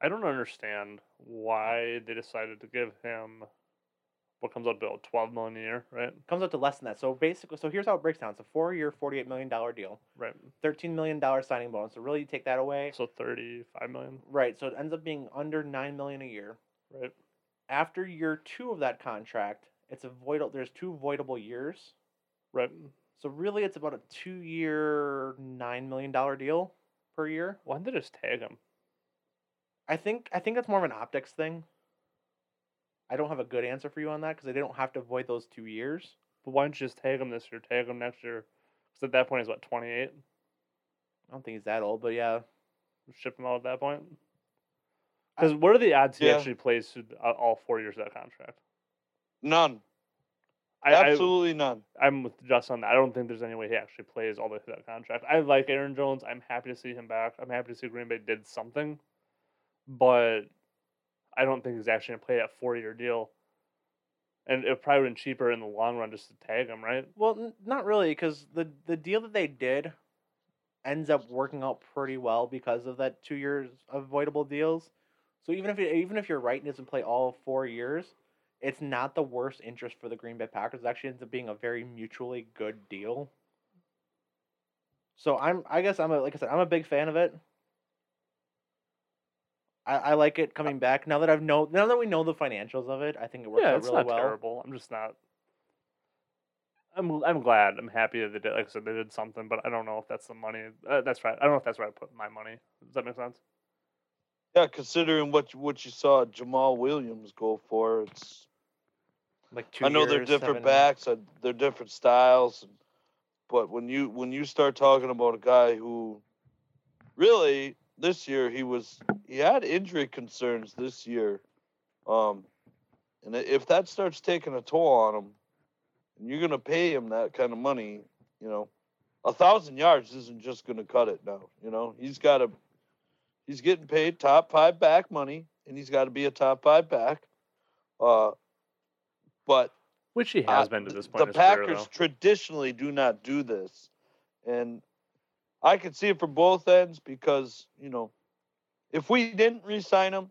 Speaker 2: I don't understand why they decided to give him what comes out to 12 million a year, right?
Speaker 1: comes out to less than that. So basically, so here's how it breaks down. It's a four-year, forty-eight million dollar deal,
Speaker 2: Right.
Speaker 1: thirteen million dollar signing bonus. So really, you take that away,
Speaker 2: So 35 million,
Speaker 1: right? So it ends up being under nine million a year.
Speaker 2: right?
Speaker 1: After year two of that contract, it's a voidable. There's two voidable years.
Speaker 2: Right.
Speaker 1: So really, it's about a two-year, nine million dollar deal per year.
Speaker 2: Why didn't they just tag him?
Speaker 1: I think I think that's more of an optics thing. I don't have a good answer for you on that because they don't have to avoid those two years.
Speaker 2: But why don't you just tag him this year, tag him next year? Because at that point he's what 28.
Speaker 1: I don't think he's that old, but yeah,
Speaker 2: Ship him out at that point. Because what are the odds he actually plays through uh, all four years of that contract?
Speaker 3: None.
Speaker 2: I, I,
Speaker 3: Absolutely none.
Speaker 2: I'm with Justin on that. I don't think there's any way he actually plays all the way through that contract. I like Aaron Jones. I'm happy to see him back. I'm happy to see Green Bay did something, but I don't think he's actually gonna play that four year deal. And it probably would been cheaper in the long run just to tag him, right?
Speaker 1: Well, n- not really, because the the deal that they did ends up working out pretty well because of that two years avoidable deals. So even if it, even if you're right and doesn't play all four years, it's not the worst interest for the Green Bay Packers. It actually ends up being a very mutually good deal. So I'm I guess I'm a, like I said I'm a big fan of it. I, I like it coming back now that I've know now that we know the financials of it. I think it works
Speaker 2: yeah,
Speaker 1: out
Speaker 2: it's
Speaker 1: really
Speaker 2: not
Speaker 1: well.
Speaker 2: terrible. I'm just not. I'm I'm glad. I'm happy that they did. Like I said, they did something, but I don't know if that's the money. Uh, that's right. I don't know if that's where I put my money. Does that make sense?
Speaker 3: Yeah, considering what you- what you saw Jamaal Williams go for, it's
Speaker 1: Like two
Speaker 3: I know they're different
Speaker 1: seven-
Speaker 3: backs, uh, they're different styles. But when you when you start talking about a guy who really this year he was he had injury concerns this year, um, and if that starts taking a toll on him, and you're gonna pay him that kind of money, you know, a thousand yards isn't just gonna cut it now. You know, he's got to he's getting paid top five back money, and he's got to be a top five back. Uh, but
Speaker 2: Which he has been to this point.
Speaker 3: The
Speaker 2: his career,
Speaker 3: Packers traditionally do not do this, and I could see it from both ends because you know, if we didn't re-sign him,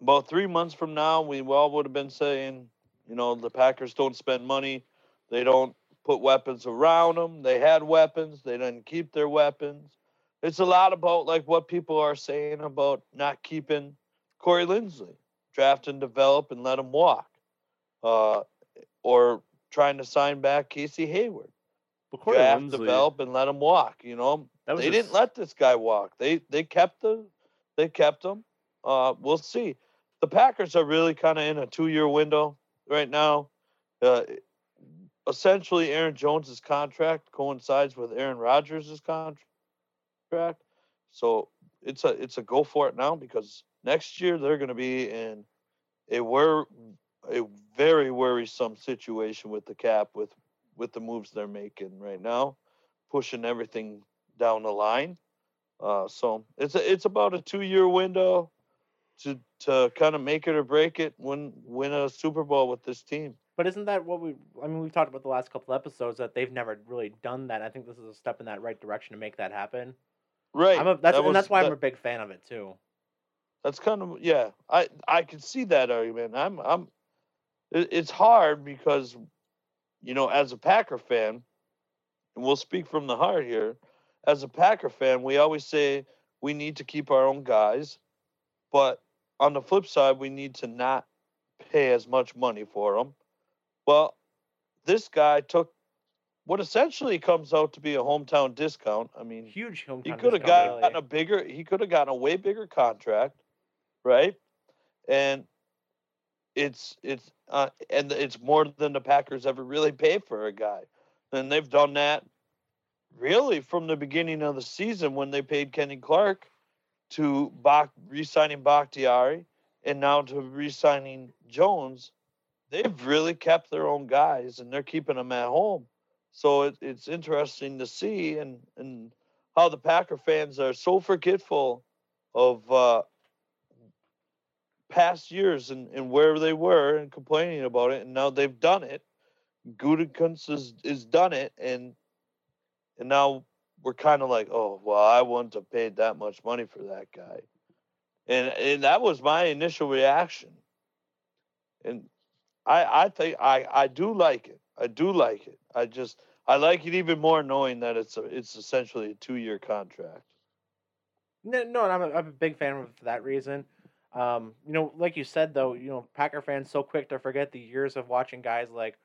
Speaker 3: about three months from now, we all would have been saying, you know, the Packers don't spend money, they don't put weapons around them. They had weapons, they didn't keep their weapons. It's a lot about like what people are saying about not keeping Corey Linsley, draft and develop and let him walk uh, or trying to sign back Casey Hayward.
Speaker 2: Corey
Speaker 3: Draft,
Speaker 2: Linsley,
Speaker 3: develop, and let him walk. You know, they didn't let this guy walk. They they kept the they kept him. Uh, we'll see. The Packers are really kind of in a two year window right now. Uh, essentially, Aaron Jones's contract coincides with Aaron Rodgers' contract, so it's a it's a go for it now because next year they're going to be in a wor- a very worrisome situation with the cap with with the moves they're making right now, pushing everything down the line. Uh, so it's a, it's about a two year window to to kind of make it or break it, win win a Super Bowl with this team.
Speaker 1: But isn't that what we? I mean, we've talked about the last couple episodes that they've never really done that. I think this is a step in that right direction to make that happen.
Speaker 3: Right.
Speaker 1: I'm a, that's
Speaker 3: that
Speaker 1: and that's
Speaker 3: was-
Speaker 1: why I'm a big fan of it too.
Speaker 3: That's kind of yeah. I I can see that argument. I'm I'm. It, it's hard because, you know, as a Packer fan, and we'll speak from the heart here. As a Packer fan, we always say we need to keep our own guys, but on the flip side, we need to not pay as much money for them. Well, this guy took what essentially comes out to be a hometown discount. I mean,
Speaker 1: Huge hometown.
Speaker 3: he could have gotten
Speaker 1: really.
Speaker 3: a bigger he could have gotten a way bigger contract right and it's it's uh, and it's more than the packers ever really pay for a guy. And they've done that really from the beginning of the season when they paid kenny clark to Bach, re-signing Bakhtiari and now to re-signing jones. They've really kept their own guys and they're keeping them at home. So it, it's interesting to see and and how the Packer fans are so forgetful of uh, past years and, and where they were and complaining about it, and now they've done it. Gutekunst has is done it, and and now we're kind of like, oh well, I wouldn't have paid that much money for that guy, and and that was my initial reaction. And I I think I I do like it. I do like it. I just I like it even more knowing that it's a, it's essentially a two year contract.
Speaker 1: No, no, I'm a, I'm a big fan of for that reason. Um, you know, like you said though, you know, Packer fans so quick to forget the years of watching guys like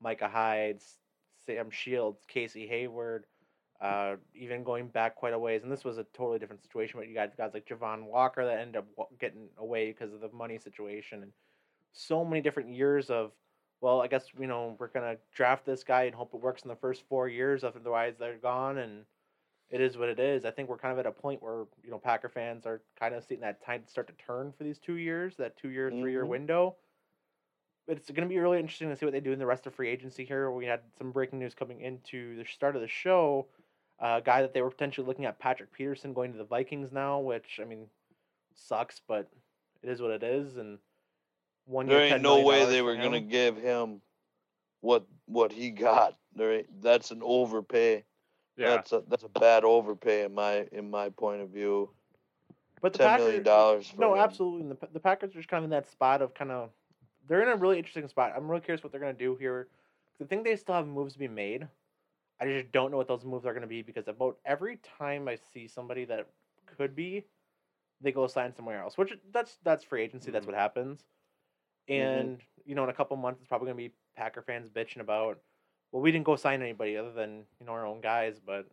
Speaker 1: Micah Hyde, Sam Shields, Casey Hayward, uh, even going back quite a ways. And this was a totally different situation, but you got guys like Javon Walker that ended up getting away because of the money situation, and so many different years of. Well, I guess you know we're gonna draft this guy and hope it works in the first four years. Otherwise, they're gone, and it is what it is. I think we're kind of at a point where you know Packer fans are kind of seeing that time start to turn for these two years, that two year, three year
Speaker 3: Mhm.
Speaker 1: window. But it's going to be really interesting to see what they do in the rest of free agency here. We had some breaking news coming into the start of the show. A guy that they were potentially looking at, Patrick Peterson, going to the Vikings now, which I mean, sucks, but it is what it is. And one
Speaker 3: There
Speaker 1: year,
Speaker 3: ain't no way they were gonna give him what what he got. There ain't, that's an overpay.
Speaker 2: Yeah,
Speaker 3: That's a that's a bad overpay in my in my point of view.
Speaker 1: But the
Speaker 3: Ten
Speaker 1: Packers,
Speaker 3: million dollars
Speaker 1: No,
Speaker 3: him.
Speaker 1: absolutely. And the, the Packers are just kind of in that spot of kind of. They're in a really interesting spot. I'm really curious what they're going to do here. I think they still have moves to be made. I just don't know what those moves are going to be because about every time I see somebody that could be, they go sign somewhere else. Which that's that's free agency. That's
Speaker 2: Mhm.
Speaker 1: what happens.
Speaker 3: Mhm.
Speaker 1: And you know, in a couple months, it's probably going to be Packer fans bitching about. Well, we didn't go sign anybody other than you know our own guys, but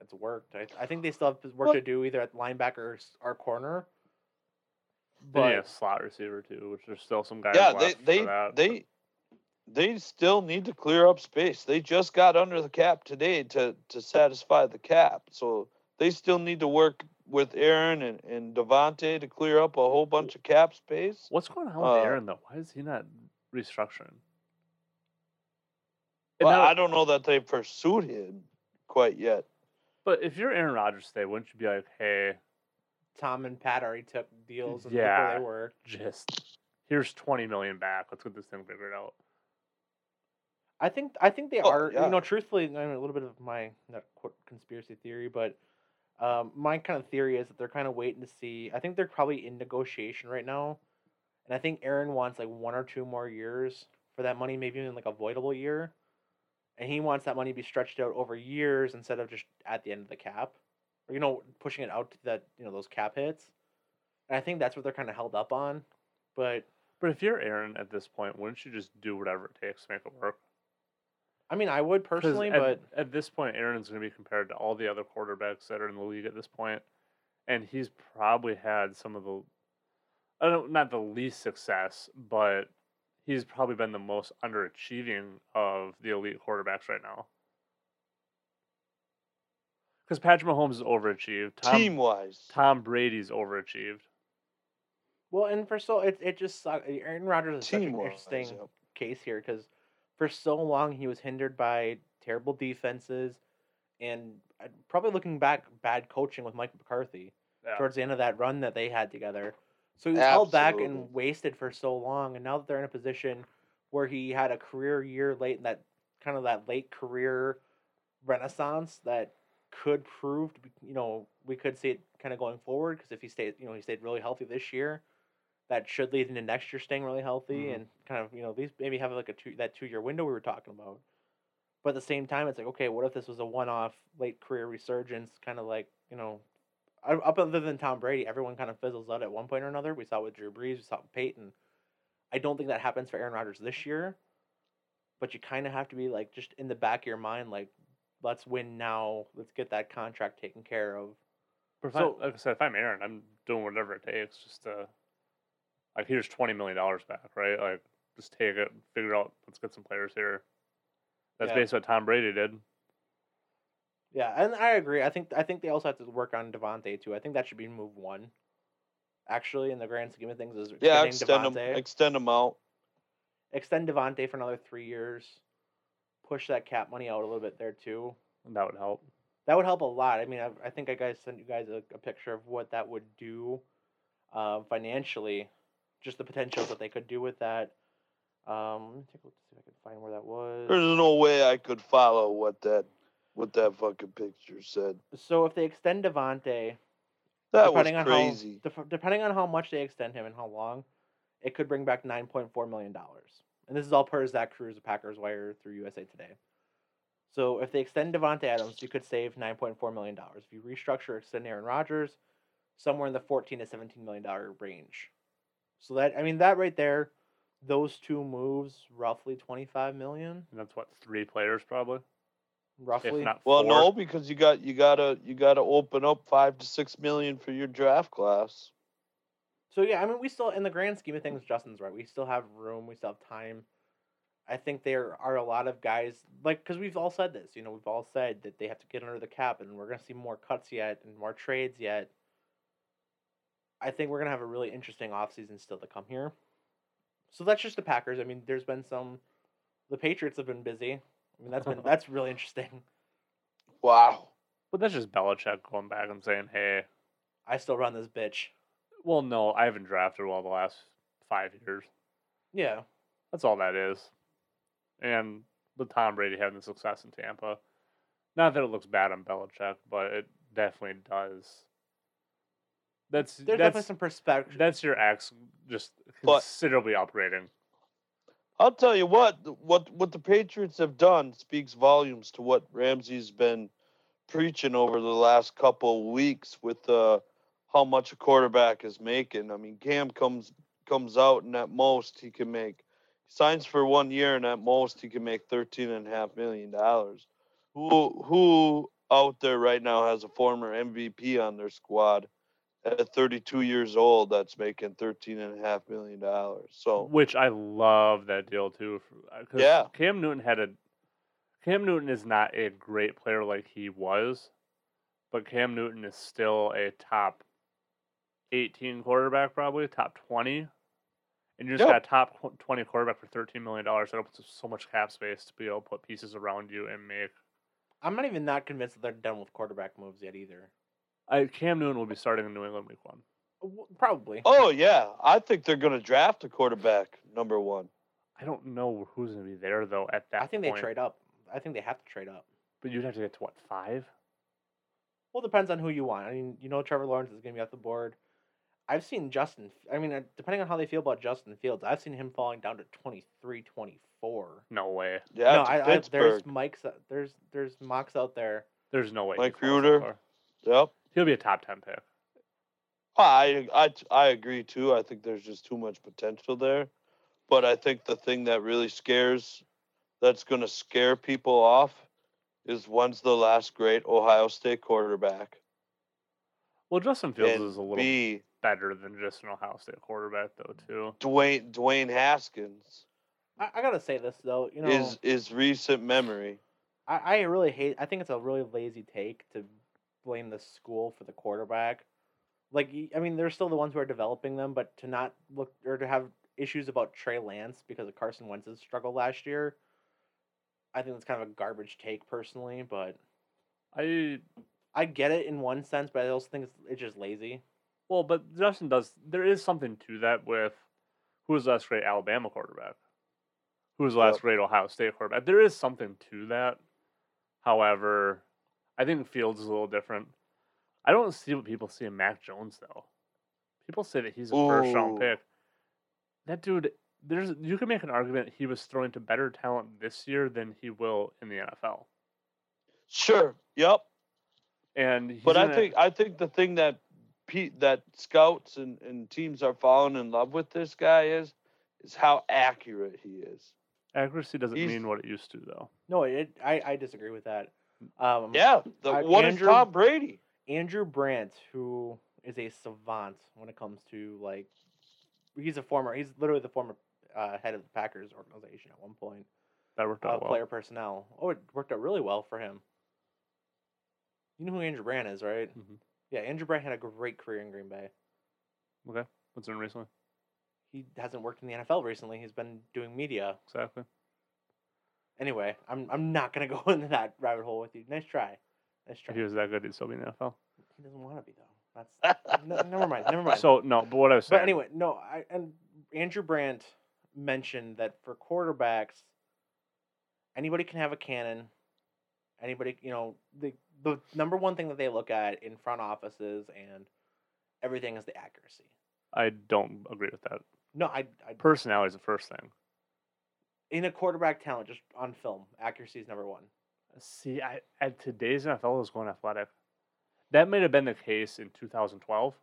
Speaker 1: it's worked. I, I think they still have work
Speaker 3: Well-
Speaker 1: to do either at linebacker or s- or corner.
Speaker 2: they need
Speaker 1: But
Speaker 2: a slot receiver too, which there's still some guys
Speaker 3: Yeah,
Speaker 2: left
Speaker 3: they
Speaker 2: for
Speaker 3: they
Speaker 2: that.
Speaker 3: they they still need to clear up space. They just got under the cap today to to satisfy the cap. So they still need to work with Aaron and, and Davante to clear up a whole bunch of cap space.
Speaker 2: What's going on with
Speaker 3: Uh,
Speaker 2: Aaron though? Why is he not restructuring? And
Speaker 3: Well,
Speaker 2: now-
Speaker 3: I don't know that they pursued him quite yet.
Speaker 2: but if you're Aaron Rodgers today, wouldn't you be like, hey,
Speaker 1: Tom and Pat already took deals and
Speaker 2: Yeah.
Speaker 1: where they were.
Speaker 2: just here's twenty million back. Let's get this thing figured out.
Speaker 1: I think I think they
Speaker 3: Oh,
Speaker 1: are.
Speaker 3: yeah.
Speaker 1: You know, truthfully, I mean, a little bit of my not quote conspiracy theory, but um, my kind of theory is that they're kind of waiting to see. I think they're probably in negotiation right now, and I think Aaron wants like one or two more years for that money, maybe even like a voidable year, and he wants that money to be stretched out over years instead of just at the end of the cap, or you know, pushing it out to that you know those cap hits. And I think that's what they're kind of held up on, but
Speaker 2: But if you're Aaron at this point, wouldn't you just do whatever it takes to make it work?
Speaker 1: I mean, I would personally,
Speaker 2: at,
Speaker 1: but
Speaker 2: at this point, Aaron's going to be compared to all the other quarterbacks that are in the league at this point, and he's probably had some of the, I don't not the least success, but he's probably been the most underachieving of the elite quarterbacks right now. Because Patrick Mahomes is overachieved. Tom,
Speaker 3: Team wise.
Speaker 2: Tom Brady's overachieved.
Speaker 1: Well, and for so it it just suck- Aaron Rodgers is such an interesting
Speaker 3: yeah.
Speaker 1: case here because for so long he was hindered by terrible defenses and uh, probably looking back bad coaching with Mike McCarthy
Speaker 2: Yeah.
Speaker 1: towards the end of that run that they had together. So he was held back and wasted for so long, and now that they're in a position where he had a career year late in that kind of that late career renaissance that could prove to be, you know, we could see it kind of going forward because if he stayed, you know, he stayed really healthy this year, that should lead into next year staying really healthy
Speaker 2: Mhm.
Speaker 1: and kind of, you know, these maybe have like a two that two year window we were talking about. But at the same time, it's like, okay, what if this was a one off late career resurgence, kind of like, you know, up other than Tom Brady, everyone kind of fizzles out at one point or another. We saw it with Drew Brees, we saw it with Peyton. I don't think that happens for Aaron Rodgers this year, but you kind of have to be like just in the back of your mind, like, let's win now. Let's get that contract taken care of.
Speaker 2: But if I-
Speaker 1: So-
Speaker 2: like I said, if I'm Aaron, I'm doing whatever it takes just to, like, here's twenty million dollars back, right? Like, just take it, figure out. Let's get some players here. That's
Speaker 1: Yeah.
Speaker 2: basically what Tom Brady did.
Speaker 1: Yeah, and I agree. I think I think they also have to work on Davante too. I think that should be move one. Actually, in the grand scheme of things, is
Speaker 3: Yeah,
Speaker 1: extending
Speaker 3: extend them,
Speaker 1: Davante.
Speaker 3: extend them out.
Speaker 1: extend Davante for another three years. Push that cap money out a little bit there too.
Speaker 2: And that would help.
Speaker 1: That would help a lot. I mean, I, I think I guys sent you guys a, a picture of what that would do uh, financially, just the potentials that they could do with that. Um, let me take a look to see if I can find where that was.
Speaker 3: There's no way I could follow what that what that fucking picture said.
Speaker 1: So if they extend Davante,
Speaker 3: That was
Speaker 1: depending on
Speaker 3: crazy.
Speaker 1: how def- depending on how much they extend him and how long, it could bring back nine point four million dollars. And this is all per Zach Kruse, the Packers wire through USA Today. So if they extend Davante Adams, you could save nine point four million dollars. If you restructure or extend Aaron Rodgers, somewhere in the fourteen to seventeen million dollar range. So that I mean that right there, those two moves, roughly twenty five million,
Speaker 2: And that's what three players probably,
Speaker 1: roughly.
Speaker 2: if not
Speaker 3: Well, no, because you got you gotta you gotta open up five to six million for your draft class.
Speaker 1: So yeah, I mean, we still, in the grand scheme of things, Justin's right. We still have room. We still have time. I think there are a lot of guys like because we've all said this. You know, we've all said that they have to get under the cap, and we're gonna see more cuts yet and more trades yet. I think we're gonna have a really interesting offseason still to come here. So that's just the Packers. I mean, there's been some. The Patriots have been busy. I mean, that's been (laughs) that's really interesting.
Speaker 3: Wow.
Speaker 2: But that's just Belichick going back and saying, "Hey,
Speaker 1: I still run this bitch.
Speaker 2: well, no, I haven't drafted well the last five years.
Speaker 1: Yeah,
Speaker 2: That's all that is." And with Tom Brady having the success in Tampa, not that it looks bad on Belichick, but it definitely does. That's
Speaker 1: there's
Speaker 2: that's
Speaker 1: definitely some perspective.
Speaker 2: that's your ex just
Speaker 3: But-
Speaker 2: considerably upgrading.
Speaker 3: I'll tell you what, what what the Patriots have done speaks volumes to what Ramsay's been preaching over the last couple of weeks with uh, how much a quarterback is making. I mean, Cam comes comes out and at most he can make signs for one year and at most he can make thirteen and a half million dollars. Who who out there right now has a former MVP on their squad at 32 years old that's making 13 and a half million dollars. So
Speaker 2: Which I love that deal too. Because uh,
Speaker 3: Yeah.
Speaker 2: Cam Newton had a. Cam Newton is not a great player like he was, but Cam Newton is still a top 18 quarterback, probably top 20. And you just
Speaker 3: Yep.
Speaker 2: got a top 20 quarterback for 13 million dollars. That opens up so much cap space to be able to put pieces around you and make.
Speaker 1: I'm not even not convinced that they're done with quarterback moves yet either.
Speaker 2: I, Cam Newton will be starting in New England week one.
Speaker 1: Uh, Probably.
Speaker 3: Oh yeah, I think they're going to draft a quarterback number one.
Speaker 2: I don't know who's going to be there though at that.
Speaker 1: I think they trade up. I think they have to trade up.
Speaker 2: But you'd have to get to what five?
Speaker 1: Well, it depends on who you want. I mean, you know, Trevor Lawrence is going to be off the board. I've seen Justin. I mean, uh, depending on how they feel about Justin Fields, I've seen him falling down to 23, 24.
Speaker 2: No way.
Speaker 3: Yeah,
Speaker 1: no, I, I,
Speaker 3: Pittsburgh.
Speaker 1: there's Mike's. There's there's mocks out there.
Speaker 2: There's no way.
Speaker 3: Mike
Speaker 2: falls
Speaker 3: Reuter. Yep.
Speaker 2: He'll be a top ten pick.
Speaker 3: I, I I agree too. I think there's just too much potential there. But I think the thing that really scares that's going to scare people off is when's the last great Ohio State quarterback?
Speaker 2: Well, Justin Fields
Speaker 3: And
Speaker 2: is a little
Speaker 3: B
Speaker 2: better than just an Ohio State quarterback, though, too.
Speaker 3: Dwayne Dwayne Haskins
Speaker 1: I, I gotta say this though. You know,
Speaker 3: is is recent memory.
Speaker 1: I, I really hate. I think it's a really lazy take to blame the school for the quarterback. Like, I mean, they're still the ones who are developing them, but to not look or to have issues about Trey Lance because of Carson Wentz's struggle last year, I think that's kind of a garbage take personally. But
Speaker 2: I
Speaker 1: I get it in one sense, but I also think it's, it's just lazy.
Speaker 2: well, but Justin does. There is something to that with who was the last great Alabama quarterback, who was the last great Ohio State quarterback. There is something to that. However, I think Fields is a little different. I don't see what people see in Mac Jones though. People say that he's a first round pick. That dude, there's you can make an argument he was throwing to better talent this year than he will in the NFL.
Speaker 3: Sure. Yep.
Speaker 2: And he's
Speaker 3: But I think I think the thing that Pete that scouts and, and teams are falling in love with this guy is is how accurate he is.
Speaker 2: accuracy doesn't
Speaker 3: he's-
Speaker 2: mean what it used to though.
Speaker 1: No, it, I I disagree with that. Um,
Speaker 3: Yeah. The,
Speaker 1: I-
Speaker 3: what is
Speaker 1: Andrew-
Speaker 3: Tom Brady?
Speaker 1: Andrew Brandt, who is a savant when it comes to like, he's a former, he's literally the former uh, head of the Packers organization at one point.
Speaker 2: That worked
Speaker 1: Uh,
Speaker 2: out well.
Speaker 1: Player personnel. Oh, it worked out really well for him. You know who Andrew Brandt is, right?
Speaker 2: Mhm.
Speaker 1: Yeah, Andrew Brandt had a great career in Green Bay.
Speaker 2: Okay, what's in recently?
Speaker 1: He hasn't worked in the NFL recently. He's been doing media.
Speaker 2: Exactly.
Speaker 1: Anyway, I'm I'm not gonna (laughs) go into that rabbit hole with you. Nice try. Nice try.
Speaker 2: If he was that good, he'd still be in the NFL.
Speaker 1: He doesn't want to be though. That's no, never mind. Never mind.
Speaker 2: So no, but what I was saying.
Speaker 1: But anyway, no, I and Andrew Brandt mentioned that for quarterbacks, anybody can have a cannon. Anybody, you know, the the number one thing that they look at in front offices and everything is the accuracy.
Speaker 2: I don't agree with that.
Speaker 1: No, I, I
Speaker 2: Personality is the first thing.
Speaker 1: In a quarterback talent, just on film, accuracy is number one.
Speaker 2: See, I at today's NFL is going athletic. That might have been the case in 2012,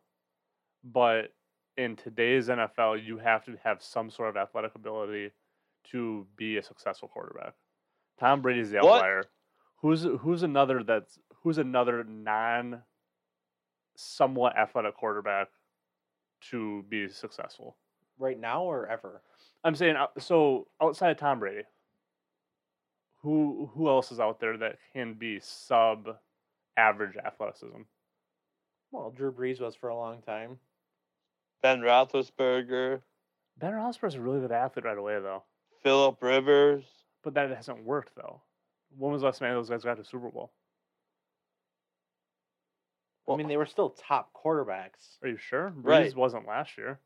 Speaker 2: but in today's NFL, you have to have some sort of athletic ability to be a successful quarterback. Tom Brady's the
Speaker 3: What?
Speaker 2: outlier. Who's who's another that's who's another non somewhat athletic quarterback to be successful?
Speaker 1: Right now or ever?
Speaker 2: I'm saying uh, so outside of Tom Brady, who who else is out there that can be sub average athleticism?
Speaker 1: Well, Drew Brees was for a long time.
Speaker 3: Ben Roethlisberger,
Speaker 2: Ben Roethlisberger is a really good athlete right away though,
Speaker 3: Philip Rivers.
Speaker 2: but that hasn't worked though. When was the last time those guys got to Super Bowl?
Speaker 1: I mean, uh they were still top quarterbacks.
Speaker 2: Are you sure? Brees
Speaker 3: Right.
Speaker 2: wasn't last year.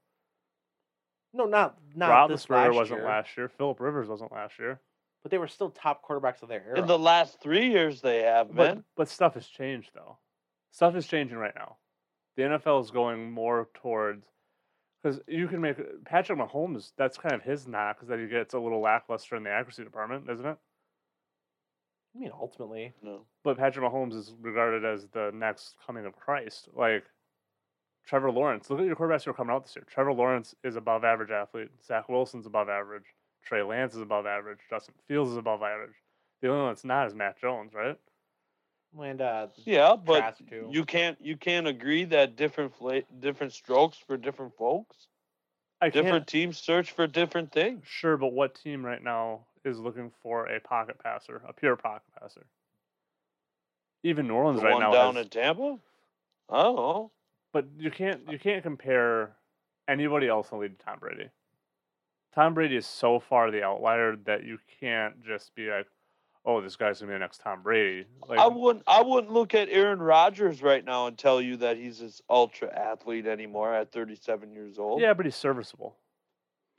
Speaker 1: No, not not this
Speaker 2: Roethlisberger
Speaker 1: last
Speaker 2: wasn't
Speaker 1: year,
Speaker 2: last year. Philip Rivers wasn't last year.
Speaker 1: but they were still top quarterbacks of their era.
Speaker 3: In the last three years, they have
Speaker 2: But
Speaker 3: been.
Speaker 2: but stuff has changed though. Stuff is changing right now. The NFL is going more towards because you can make Patrick Mahomes. That's kind of his knock is that he gets a little lackluster in the accuracy department, isn't it?
Speaker 1: I mean, ultimately,
Speaker 3: No.
Speaker 2: But Patrick Mahomes is regarded as the next coming of Christ. Like Trevor Lawrence. Look at your quarterbacks who are coming out this year. Trevor Lawrence is above average athlete. Zach Wilson's above average. Trey Lance is above average. Justin Fields is above average. The only one that's not is Mac Jones, right?
Speaker 1: and uh,
Speaker 3: Yeah, but you can't you can't agree that different fla- different strokes for different folks.
Speaker 2: I can't.
Speaker 3: Different teams search for different things.
Speaker 2: Sure, but what team right now is looking for a pocket passer, a pure pocket passer? Even New Orleans
Speaker 3: The
Speaker 2: right
Speaker 3: one
Speaker 2: now
Speaker 3: down
Speaker 2: has,
Speaker 3: in Tampa. I don't know.
Speaker 2: But you can't you can't compare anybody else in the league to Tom Brady. Tom Brady is so far the outlier that you can't just be like, "Oh, this guy's gonna be the next Tom Brady." Like,
Speaker 3: I wouldn't I wouldn't look at Aaron Rodgers right now and tell you that he's this ultra athlete anymore at 37 years old.
Speaker 2: yeah, but he's serviceable.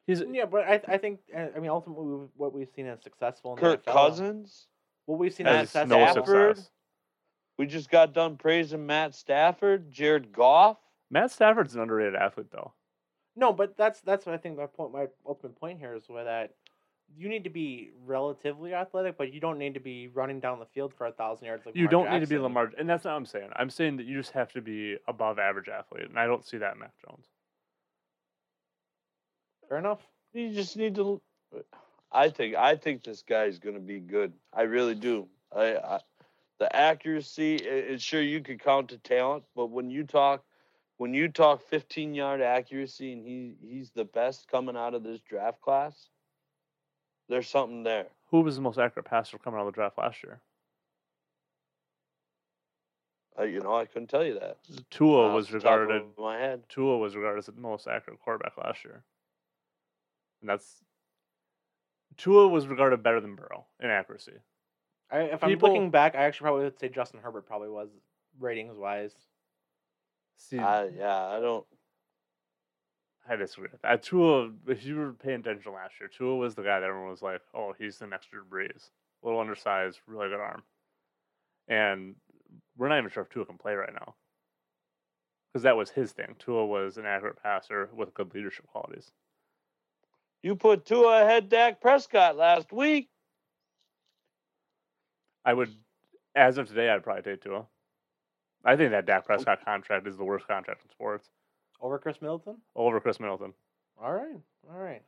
Speaker 2: He's
Speaker 1: yeah, but I I think uh, I mean ultimately what we've seen as successful. In the
Speaker 3: Kirk
Speaker 1: NFL,
Speaker 3: Cousins.
Speaker 1: What we've seen
Speaker 3: Matt
Speaker 1: as
Speaker 2: has
Speaker 1: successful.
Speaker 2: no
Speaker 3: Stafford.
Speaker 2: success.
Speaker 3: We just got done praising Matt Stafford, Jared Goff.
Speaker 2: Matt Stafford's an underrated athlete, though.
Speaker 1: No, but that's that's what I think my point. My ultimate point here is where that you need to be relatively athletic, but you don't need to be running down the field for a thousand yards. Like
Speaker 2: You
Speaker 1: Lamar
Speaker 2: don't need to be
Speaker 1: Jackson.
Speaker 2: Lamar, and that's not what I'm saying. I'm saying that you just have to be above average athlete, and I don't see that in Mac Jones.
Speaker 1: Fair enough.
Speaker 3: You just need to. I think I think this guy's going to be good. I really do. I, I the accuracy. It's sure you could count to talent, but when you talk, when you talk 15 yard accuracy, and he he's the best coming out of this draft class. There's something there.
Speaker 2: Who was the most accurate passer coming out of the draft last year?
Speaker 3: Uh, you know, I couldn't tell you that.
Speaker 2: Tua was
Speaker 3: the
Speaker 2: regarded.
Speaker 3: my head.
Speaker 2: Tua was regarded as the most accurate quarterback last year, and that's Tua was regarded better than Burrow in accuracy.
Speaker 1: I, if I'm looking back, I actually probably would say Justin Herbert probably was ratings wise.
Speaker 2: See,
Speaker 3: I, yeah, I don't.
Speaker 2: I disagree with that. Tua, if you were paying attention last year, Tua was the guy that everyone was like, "Oh, he's the next Drew Brees." Little undersized, really good arm, and we're not even sure if Tua can play right now because that was his thing. Tua was an accurate passer with good leadership qualities.
Speaker 3: You put Tua ahead Dak Prescott last week.
Speaker 2: I would, as of today, I'd probably take Tua. I think that Dak Prescott contract is the worst contract in sports
Speaker 1: Over Khris Middleton?
Speaker 2: over Khris Middleton.
Speaker 1: All right. All right.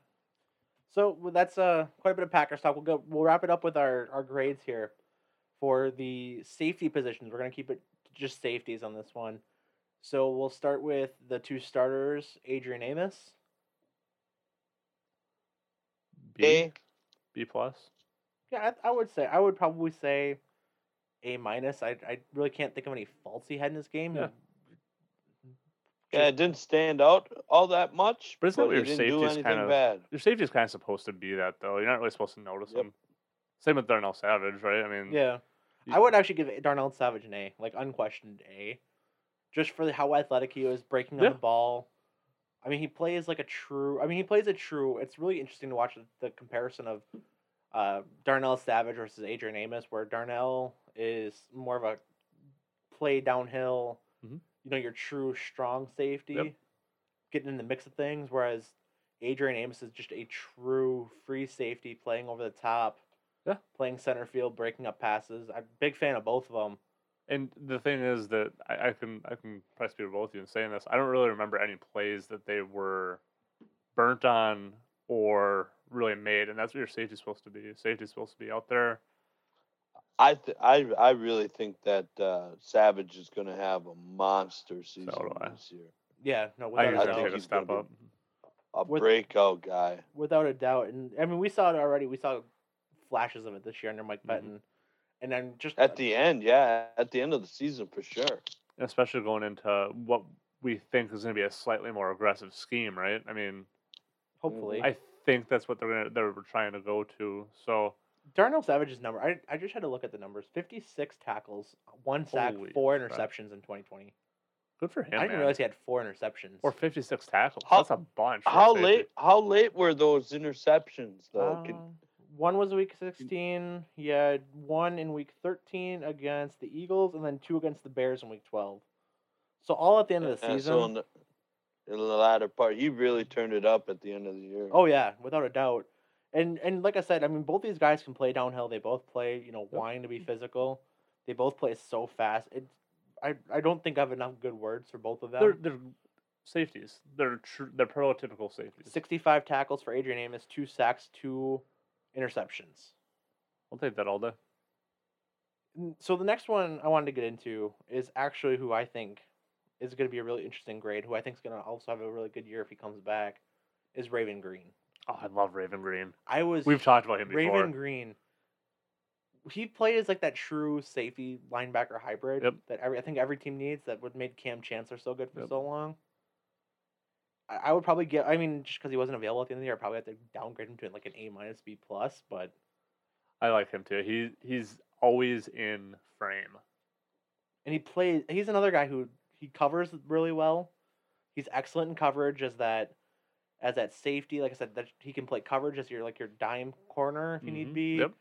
Speaker 1: So well, that's uh, quite a bit of Packers talk. We'll go. We'll wrap it up with our, our grades here for the safety positions. We're gonna keep it just safeties on this one. So we'll start with the two starters, Adrian Amos.
Speaker 2: B,
Speaker 3: A.
Speaker 2: B plus.
Speaker 1: Yeah, I, I would say I would probably say A minus. I I really can't think of any faults he had in this game.
Speaker 2: Yeah.
Speaker 3: Yeah, it didn't stand out all that much.
Speaker 2: But isn't what your
Speaker 3: didn't do anything
Speaker 2: kind of-
Speaker 3: bad.
Speaker 2: Your safety is kind of supposed to be that, though. You're not really supposed to notice
Speaker 3: Yep.
Speaker 2: them. Same with Darnell Savage, right? I mean,
Speaker 1: Yeah.
Speaker 2: you-
Speaker 1: I would actually give Darnell Savage an A, like unquestioned A, just for how athletic he was, breaking up
Speaker 2: Yeah.
Speaker 1: the ball. I mean, he plays like a true. I mean, he plays a true. It's really interesting to watch the, the comparison of uh, Darnell Savage versus Adrian Amos, where Darnell is more of a play downhill.
Speaker 2: Mhm.
Speaker 1: You know, your true strong safety, getting in the mix of things, whereas Adrian Amos is just a true free safety, playing over the top.
Speaker 2: Yeah.
Speaker 1: Playing center field, breaking up passes. I'm a big fan of both of them.
Speaker 2: And the thing is that I, I can I can probably speak for both of you in saying this. I don't really remember any plays that they were burnt on or really made, and that's what your safety's supposed to be. Safety's supposed to be out there.
Speaker 3: I th- I I really think that uh, Savage is going to have a monster season
Speaker 2: do I.
Speaker 3: this year.
Speaker 1: Yeah, no,
Speaker 2: I
Speaker 1: without
Speaker 2: think
Speaker 1: a
Speaker 2: he's
Speaker 3: I think he's
Speaker 2: step
Speaker 3: gonna
Speaker 2: up.
Speaker 3: A
Speaker 1: With-
Speaker 3: breakout guy.
Speaker 1: without a doubt. And I mean, we saw it already. We saw flashes of it this year under Mike
Speaker 2: Mhm.
Speaker 1: And then just
Speaker 3: At the end, yeah, at the end of the season for sure.
Speaker 2: especially going into what we think is going to be a slightly more aggressive scheme, right? I mean,
Speaker 1: hopefully
Speaker 2: I think that's what they're gonna they're trying to go to. So
Speaker 1: Darnell Savage's number. I I just had to look at the numbers. Fifty six tackles, one sack,
Speaker 2: Holy
Speaker 1: four
Speaker 2: crap.
Speaker 1: interceptions in 2020.
Speaker 2: good for him,
Speaker 1: I didn't
Speaker 2: man.
Speaker 1: realize he had four interceptions.
Speaker 2: or 56 tackles.
Speaker 3: How-
Speaker 2: That's a bunch. for a
Speaker 3: How
Speaker 2: safety.
Speaker 3: late? How late were those interceptions though? Can-
Speaker 1: Uh, one was week 16. He had one in week 13 against the Eagles, and then two against the Bears in week 12. So all at the end of the
Speaker 3: and
Speaker 1: season.
Speaker 3: So in the, latter part, he really turned it up at the end of the year.
Speaker 1: Oh yeah, without a doubt. And and like I said, I mean both these guys can play downhill. They both play, you know, wanting to be physical. They both play so fast. It I I don't think I have enough good words for both of
Speaker 2: They're
Speaker 1: them.
Speaker 2: they're safeties. They're tr- they're prototypical safeties.
Speaker 1: 65 tackles for Adrian Amos, two sacks, two interceptions.
Speaker 2: I'll take that all day.
Speaker 1: So the next one I wanted to get into is actually who I think is going to be a really interesting grade. Who I think is going to also have a really good year if he comes back, is Raven Greene.
Speaker 2: Oh, I love Raven Greene.
Speaker 1: I was
Speaker 2: We've talked about him before.
Speaker 1: Raven Greene. He played as like that true safety linebacker hybrid
Speaker 2: Yep.
Speaker 1: that every I think every team needs. That would made Kam Chancellor so good for
Speaker 2: Yep.
Speaker 1: so long. I, I would probably get. I mean, just because he wasn't available at the end of the year, I probably have to downgrade him to like an A minus B plus. But
Speaker 2: I like him too. He he's always in frame.
Speaker 1: and he plays. He's another guy who he covers really well. He's excellent in coverage as that as that safety. Like I said, that he can play coverage as your like your dime corner if you need
Speaker 2: Mhm.
Speaker 1: be.
Speaker 2: Yep.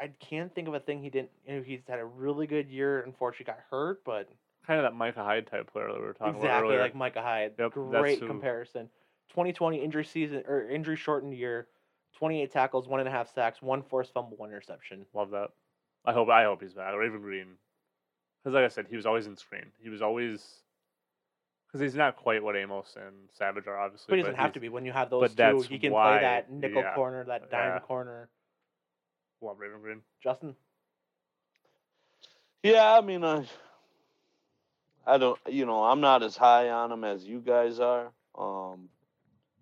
Speaker 1: I can't think of a thing he didn't. You know, he's had a really good year. Unfortunately, got hurt, but
Speaker 2: Kind of that Micah Hyde type player that we were talking about
Speaker 1: exactly like Micah Hyde.
Speaker 2: Yep,
Speaker 1: Great comparison. 2020 injury season or injury shortened year. 28 tackles, one and a half sacks, one forced fumble, one interception.
Speaker 2: Love that. I hope I hope he's back. Raven Greene, because like I said, he was always in screen. He was always because he's not quite what Amos and Savage are, obviously.
Speaker 1: But he doesn't have to be. When you have those
Speaker 2: but
Speaker 1: two,
Speaker 2: that's
Speaker 1: he can
Speaker 2: why-
Speaker 1: play that nickel
Speaker 2: yeah,
Speaker 1: corner, that dime
Speaker 2: yeah.
Speaker 1: corner.
Speaker 2: Love Raven Greene.
Speaker 1: Justin,
Speaker 3: Yeah, I mean, I, I don't, you know, I'm not as high on him as you guys are. Um,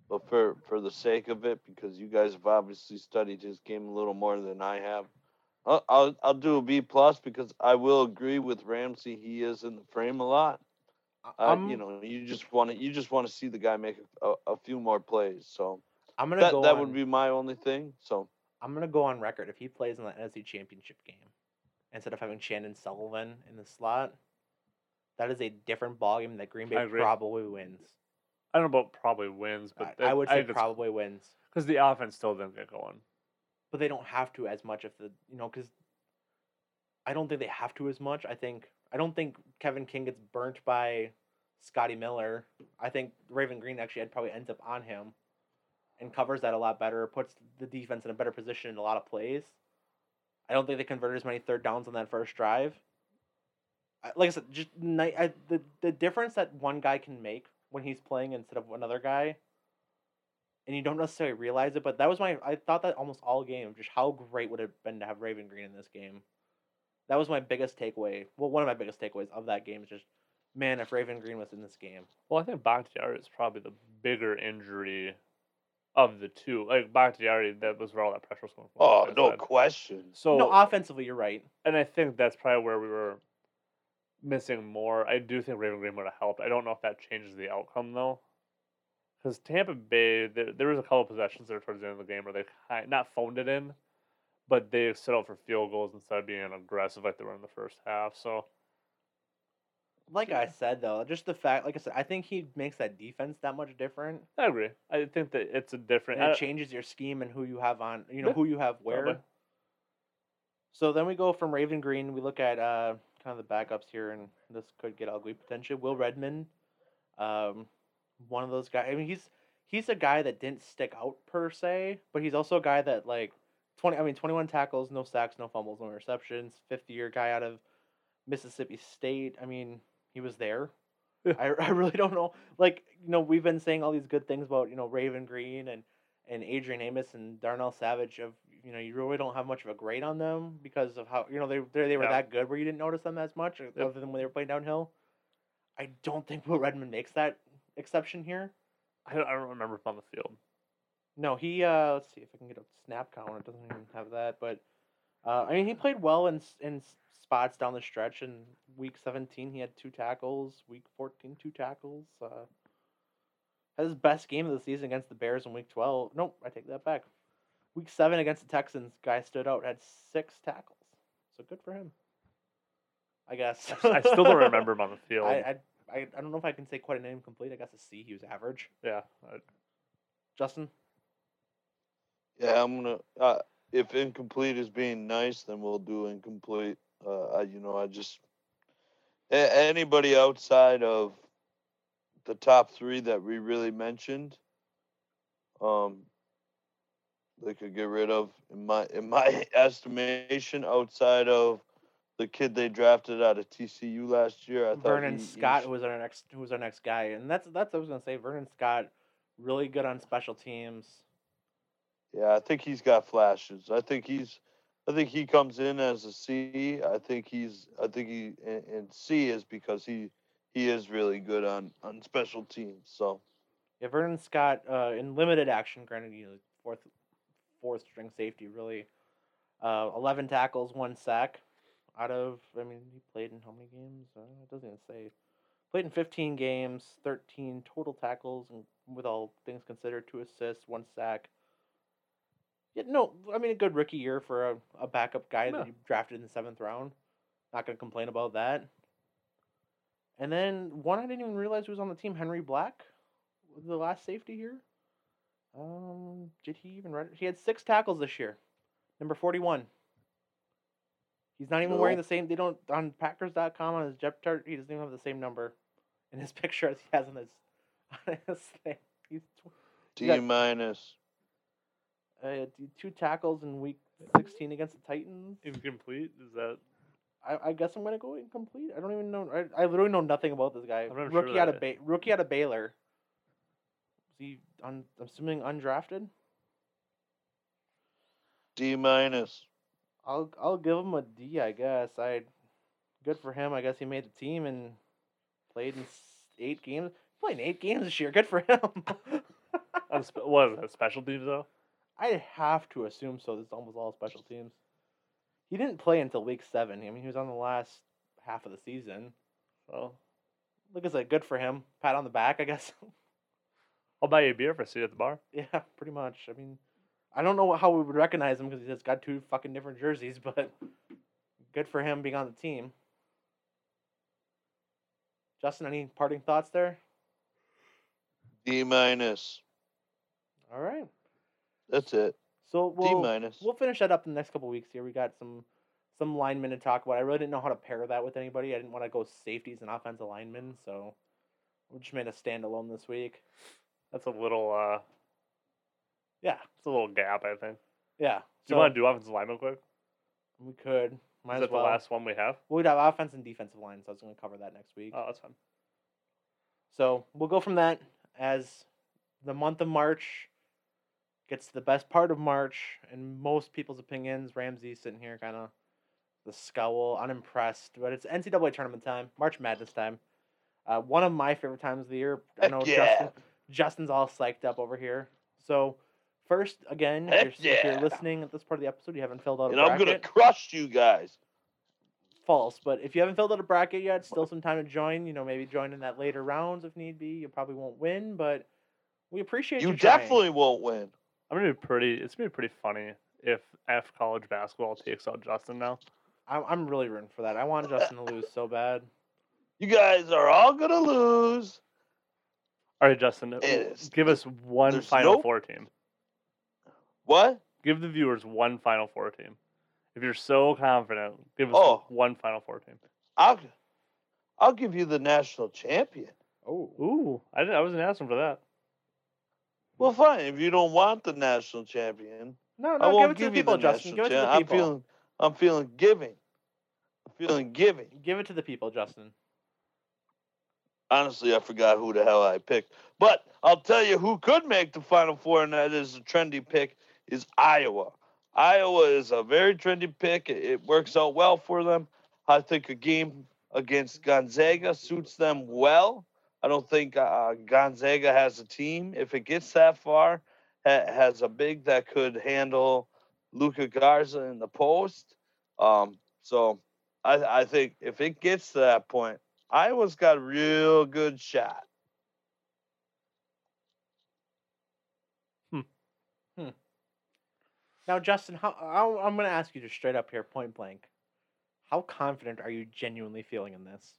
Speaker 3: but for for the sake of it, because you guys have obviously studied his game a little more than I have, I'll I'll, I'll do a B plus because I will agree with Ramsay. He is in the frame a lot. Uh,
Speaker 1: I'm,
Speaker 3: you know, you just want to you just want to see the guy make a, a, a few more plays. So
Speaker 1: I'm gonna
Speaker 3: that
Speaker 1: go.
Speaker 3: that
Speaker 1: on,
Speaker 3: would be my only thing. So
Speaker 1: I'm gonna go on record. If he plays in the NFC Championship game instead of having Chandon Sullivan in the slot, that is a different ballgame that Green Bay probably wins.
Speaker 2: I don't know about probably wins, but
Speaker 1: I, I would say
Speaker 2: because
Speaker 1: probably wins.
Speaker 2: Because the offense still didn't get going.
Speaker 1: But they don't have to as much if the you know because I don't think they have to as much. I think I don't think Kevin King gets burnt by Scotty Miller. I think Raven Greene actually had probably ends up on him and covers that a lot better, puts the defense in a better position in a lot of plays. I don't think they converted as many third downs on that first drive. Like I said, just I, the the difference that one guy can make when he's playing instead of another guy and you don't necessarily realize it, but that was my I thought that almost all game, just how great would it have been to have Raven Greene in this game. That was my biggest takeaway. Well, one of my biggest takeaways of that game is just, man, if Raven Greene was in this game.
Speaker 2: Well, I think Bakhtiari is probably the bigger injury of the two. Like Bakhtiari, that was where all that pressure was coming from.
Speaker 3: oh
Speaker 2: like
Speaker 3: no
Speaker 2: said.
Speaker 3: question.
Speaker 2: So
Speaker 1: no, offensively, you're right.
Speaker 2: and I think that's probably where we were missing more. I do think Raven Greene would have helped. I don't know if that changes the outcome though, because Tampa Bay, there, there was a couple possessions there towards the end of the game where they not phoned it in, but they set out for field goals instead of being aggressive like they were in the first half. So
Speaker 1: Like I said though, just the fact, like I said, I think he makes that defense that much different.
Speaker 2: I agree. I think that it's a different.
Speaker 1: And it changes your scheme and who you have on, you know,
Speaker 2: Yeah,
Speaker 1: who you have where.
Speaker 2: probably.
Speaker 1: So then we go from Raven Greene. We look at uh, kind of the backups here, and this could get ugly potentially. Will Redmond, um, one of those guys. I mean, he's he's a guy that didn't stick out per se, but he's also a guy that like twenty. I mean, twenty one tackles, no sacks, no fumbles, no interceptions. Fifth year guy out of Mississippi State. I mean, he was there. (laughs) I, (laughs) I really don't know. Like you know, we've been saying all these good things about you know Raven Greene and and Adrian Amos and Darnell Savage of you know you really don't have much of a grade on them because of how you know they they, they were
Speaker 2: Yeah.
Speaker 1: that good where you didn't notice them as much uh,
Speaker 2: Yep.
Speaker 1: other than when they were playing downhill. I don't think Will Redmond makes that exception here.
Speaker 2: I don't, I don't remember if on the field.
Speaker 1: No, he uh let's see if I can get a snap count. It doesn't even have that, but uh, I mean he played well in in spots down the stretch. In week seventeen, he had two tackles. Week 14, two tackles. Uh, had his best game of the season against the Bears in week twelve. Nope, I take that back. Week seven against the Texans, guy stood out, had six tackles. So good for him. I guess.
Speaker 2: I still don't remember him on the (laughs) field.
Speaker 1: I, I I I don't know if I can say quite an incomplete. I guess a C. He was average.
Speaker 2: yeah, I,
Speaker 1: Justin.
Speaker 3: Yeah, I'm gonna. Uh, if incomplete is being nice, then we'll do incomplete. Uh, I, you know, I just a- anybody outside of the top three that we really mentioned, um, they could get rid of in my in my (laughs) estimation. Outside of the kid they drafted out of TCU last year, I thought
Speaker 1: Vernon
Speaker 3: he- he
Speaker 1: Scott, who was our next, who was our next guy, and that's that's what I was gonna say. Vernon Scott, really good on special teams.
Speaker 3: Yeah, I think he's got flashes. I think he's I think he comes in as a C. I think he's. I think he and, and C is because he he is really good on on special teams. So
Speaker 1: Yeah, Vernon Scott uh, in limited action, granted, you know, fourth fourth string safety, really. Uh, eleven tackles, one sack. Out of, I mean, he played in how many games? Uh, it doesn't even say. Played in fifteen games, thirteen total tackles, and with all things considered, two assists, one sack. Yeah, no, I mean a good rookie year for a, a backup guy
Speaker 2: Yeah.
Speaker 1: that you drafted in the seventh round. Not gonna complain about that. And then one I didn't even realize was on the team, Henry Black, the last safety here. Um, did he even run? He had six tackles this year. Number forty-one. He's not even wearing the same. They don't on Packers.com on his depth chart. He doesn't even have the same number in his (laughs) picture as he has on his (laughs) on his thing. He's tw-
Speaker 3: D minus.
Speaker 1: uh, two tackles in week sixteen against the Titans.
Speaker 2: Incomplete? Is that
Speaker 1: I, I guess I'm gonna go incomplete. I don't even know. I, I literally know nothing about this guy.
Speaker 2: I'm not sure
Speaker 1: rookie out of
Speaker 2: that-
Speaker 1: ba- rookie out of Baylor. Is he? Un, I'm assuming undrafted.
Speaker 3: D minus.
Speaker 1: I'll I'll give him a D. I guess. I good for him. I guess he made the team and played in eight games. Played in eight games this year. Good for him. (laughs)
Speaker 2: on spe- what is that special teams though?
Speaker 1: I have to assume so. This is almost all special teams. He didn't play until week seven. I mean, he was on the last half of the season.
Speaker 2: Well,
Speaker 1: look, I said, good for him. Pat on the back, I guess. (laughs)
Speaker 2: I'll buy you a beer for a seat at the bar.
Speaker 1: yeah, pretty much. I mean, I don't know how we would recognize him because he's got two fucking different jerseys, (laughs) but good for him being on the team. Justin, any parting thoughts there?
Speaker 3: D minus.
Speaker 1: All right.
Speaker 3: That's it.
Speaker 1: So
Speaker 3: D
Speaker 1: we'll
Speaker 3: minus.
Speaker 1: we'll finish that up in the next couple weeks here. We got some some linemen to talk about. I really didn't know how to pair that with anybody. I didn't want to go safeties and offensive linemen, so we just made a standalone this week.
Speaker 2: That's a little uh,
Speaker 1: Yeah,
Speaker 2: it's a little gap, I think.
Speaker 1: yeah.
Speaker 2: Do you want to do offensive lineman quick?
Speaker 1: We could. Might
Speaker 2: Is
Speaker 1: as
Speaker 2: that
Speaker 1: well.
Speaker 2: the last one we have?
Speaker 1: We'd have offense and defensive line, so I was going to cover that next week.
Speaker 2: Oh, that's fine.
Speaker 1: So we'll go from that as the month of March gets to the best part of March, in most people's opinions. Ramsay sitting here kind of the scowl, unimpressed, but it's NCAA tournament time, March Madness time. Uh, one of my favorite times of the year. I know
Speaker 3: yeah.
Speaker 1: Justin, Justin's all psyched up over here. So first, again, if you're, if you're listening at this part of the episode, you haven't filled out a
Speaker 3: And I'm gonna crush you guys.
Speaker 1: false. But if you haven't filled out a bracket yet, still some time to join. You know, maybe join in that later rounds if need be. You probably won't win, but we appreciate you.
Speaker 3: You
Speaker 1: trying.
Speaker 3: definitely won't win.
Speaker 2: I'm gonna be pretty. It's gonna be pretty funny if F college basketball takes out Justin now.
Speaker 1: I'm, I'm really rooting for that. I want Justin to lose so bad. (laughs)
Speaker 3: You guys are all gonna lose.
Speaker 2: All right, Justin, give us one
Speaker 3: there's
Speaker 2: Final
Speaker 3: no-
Speaker 2: Four team.
Speaker 3: What?
Speaker 2: Give the viewers one Final Four team. If you're so confident, give us
Speaker 3: Oh.
Speaker 2: one Final Four team.
Speaker 3: I'll I'll give you the national champion.
Speaker 1: Oh,
Speaker 2: Ooh, I, didn't, I wasn't asking for that.
Speaker 3: Well, fine. If you don't want the national champion,
Speaker 1: no,
Speaker 3: I
Speaker 1: no, give
Speaker 3: won't
Speaker 1: it to
Speaker 3: give
Speaker 1: the
Speaker 3: you
Speaker 1: people,
Speaker 3: the
Speaker 1: Justin.
Speaker 3: national
Speaker 1: Give it to the
Speaker 3: champion. I'm
Speaker 1: people.
Speaker 3: feeling I'm feeling giving. I'm feeling giving.
Speaker 1: Give it to the people, Justin.
Speaker 3: Honestly, I forgot who the hell I picked. But I'll tell you who could make the Final Four, and that is a trendy pick, is Iowa. Iowa is a very trendy pick. It, it works out well for them. I think a game against Gonzaga suits them well. I don't think uh, Gonzaga has a team, if it gets that far, ha- has a big that could handle Luka Garza in the post. Um, so I, I think if it gets to that point, Iowa's got a real good shot.
Speaker 1: Now, Justin, how, I'm going to ask you just straight up here, point blank. How confident are you genuinely feeling in this?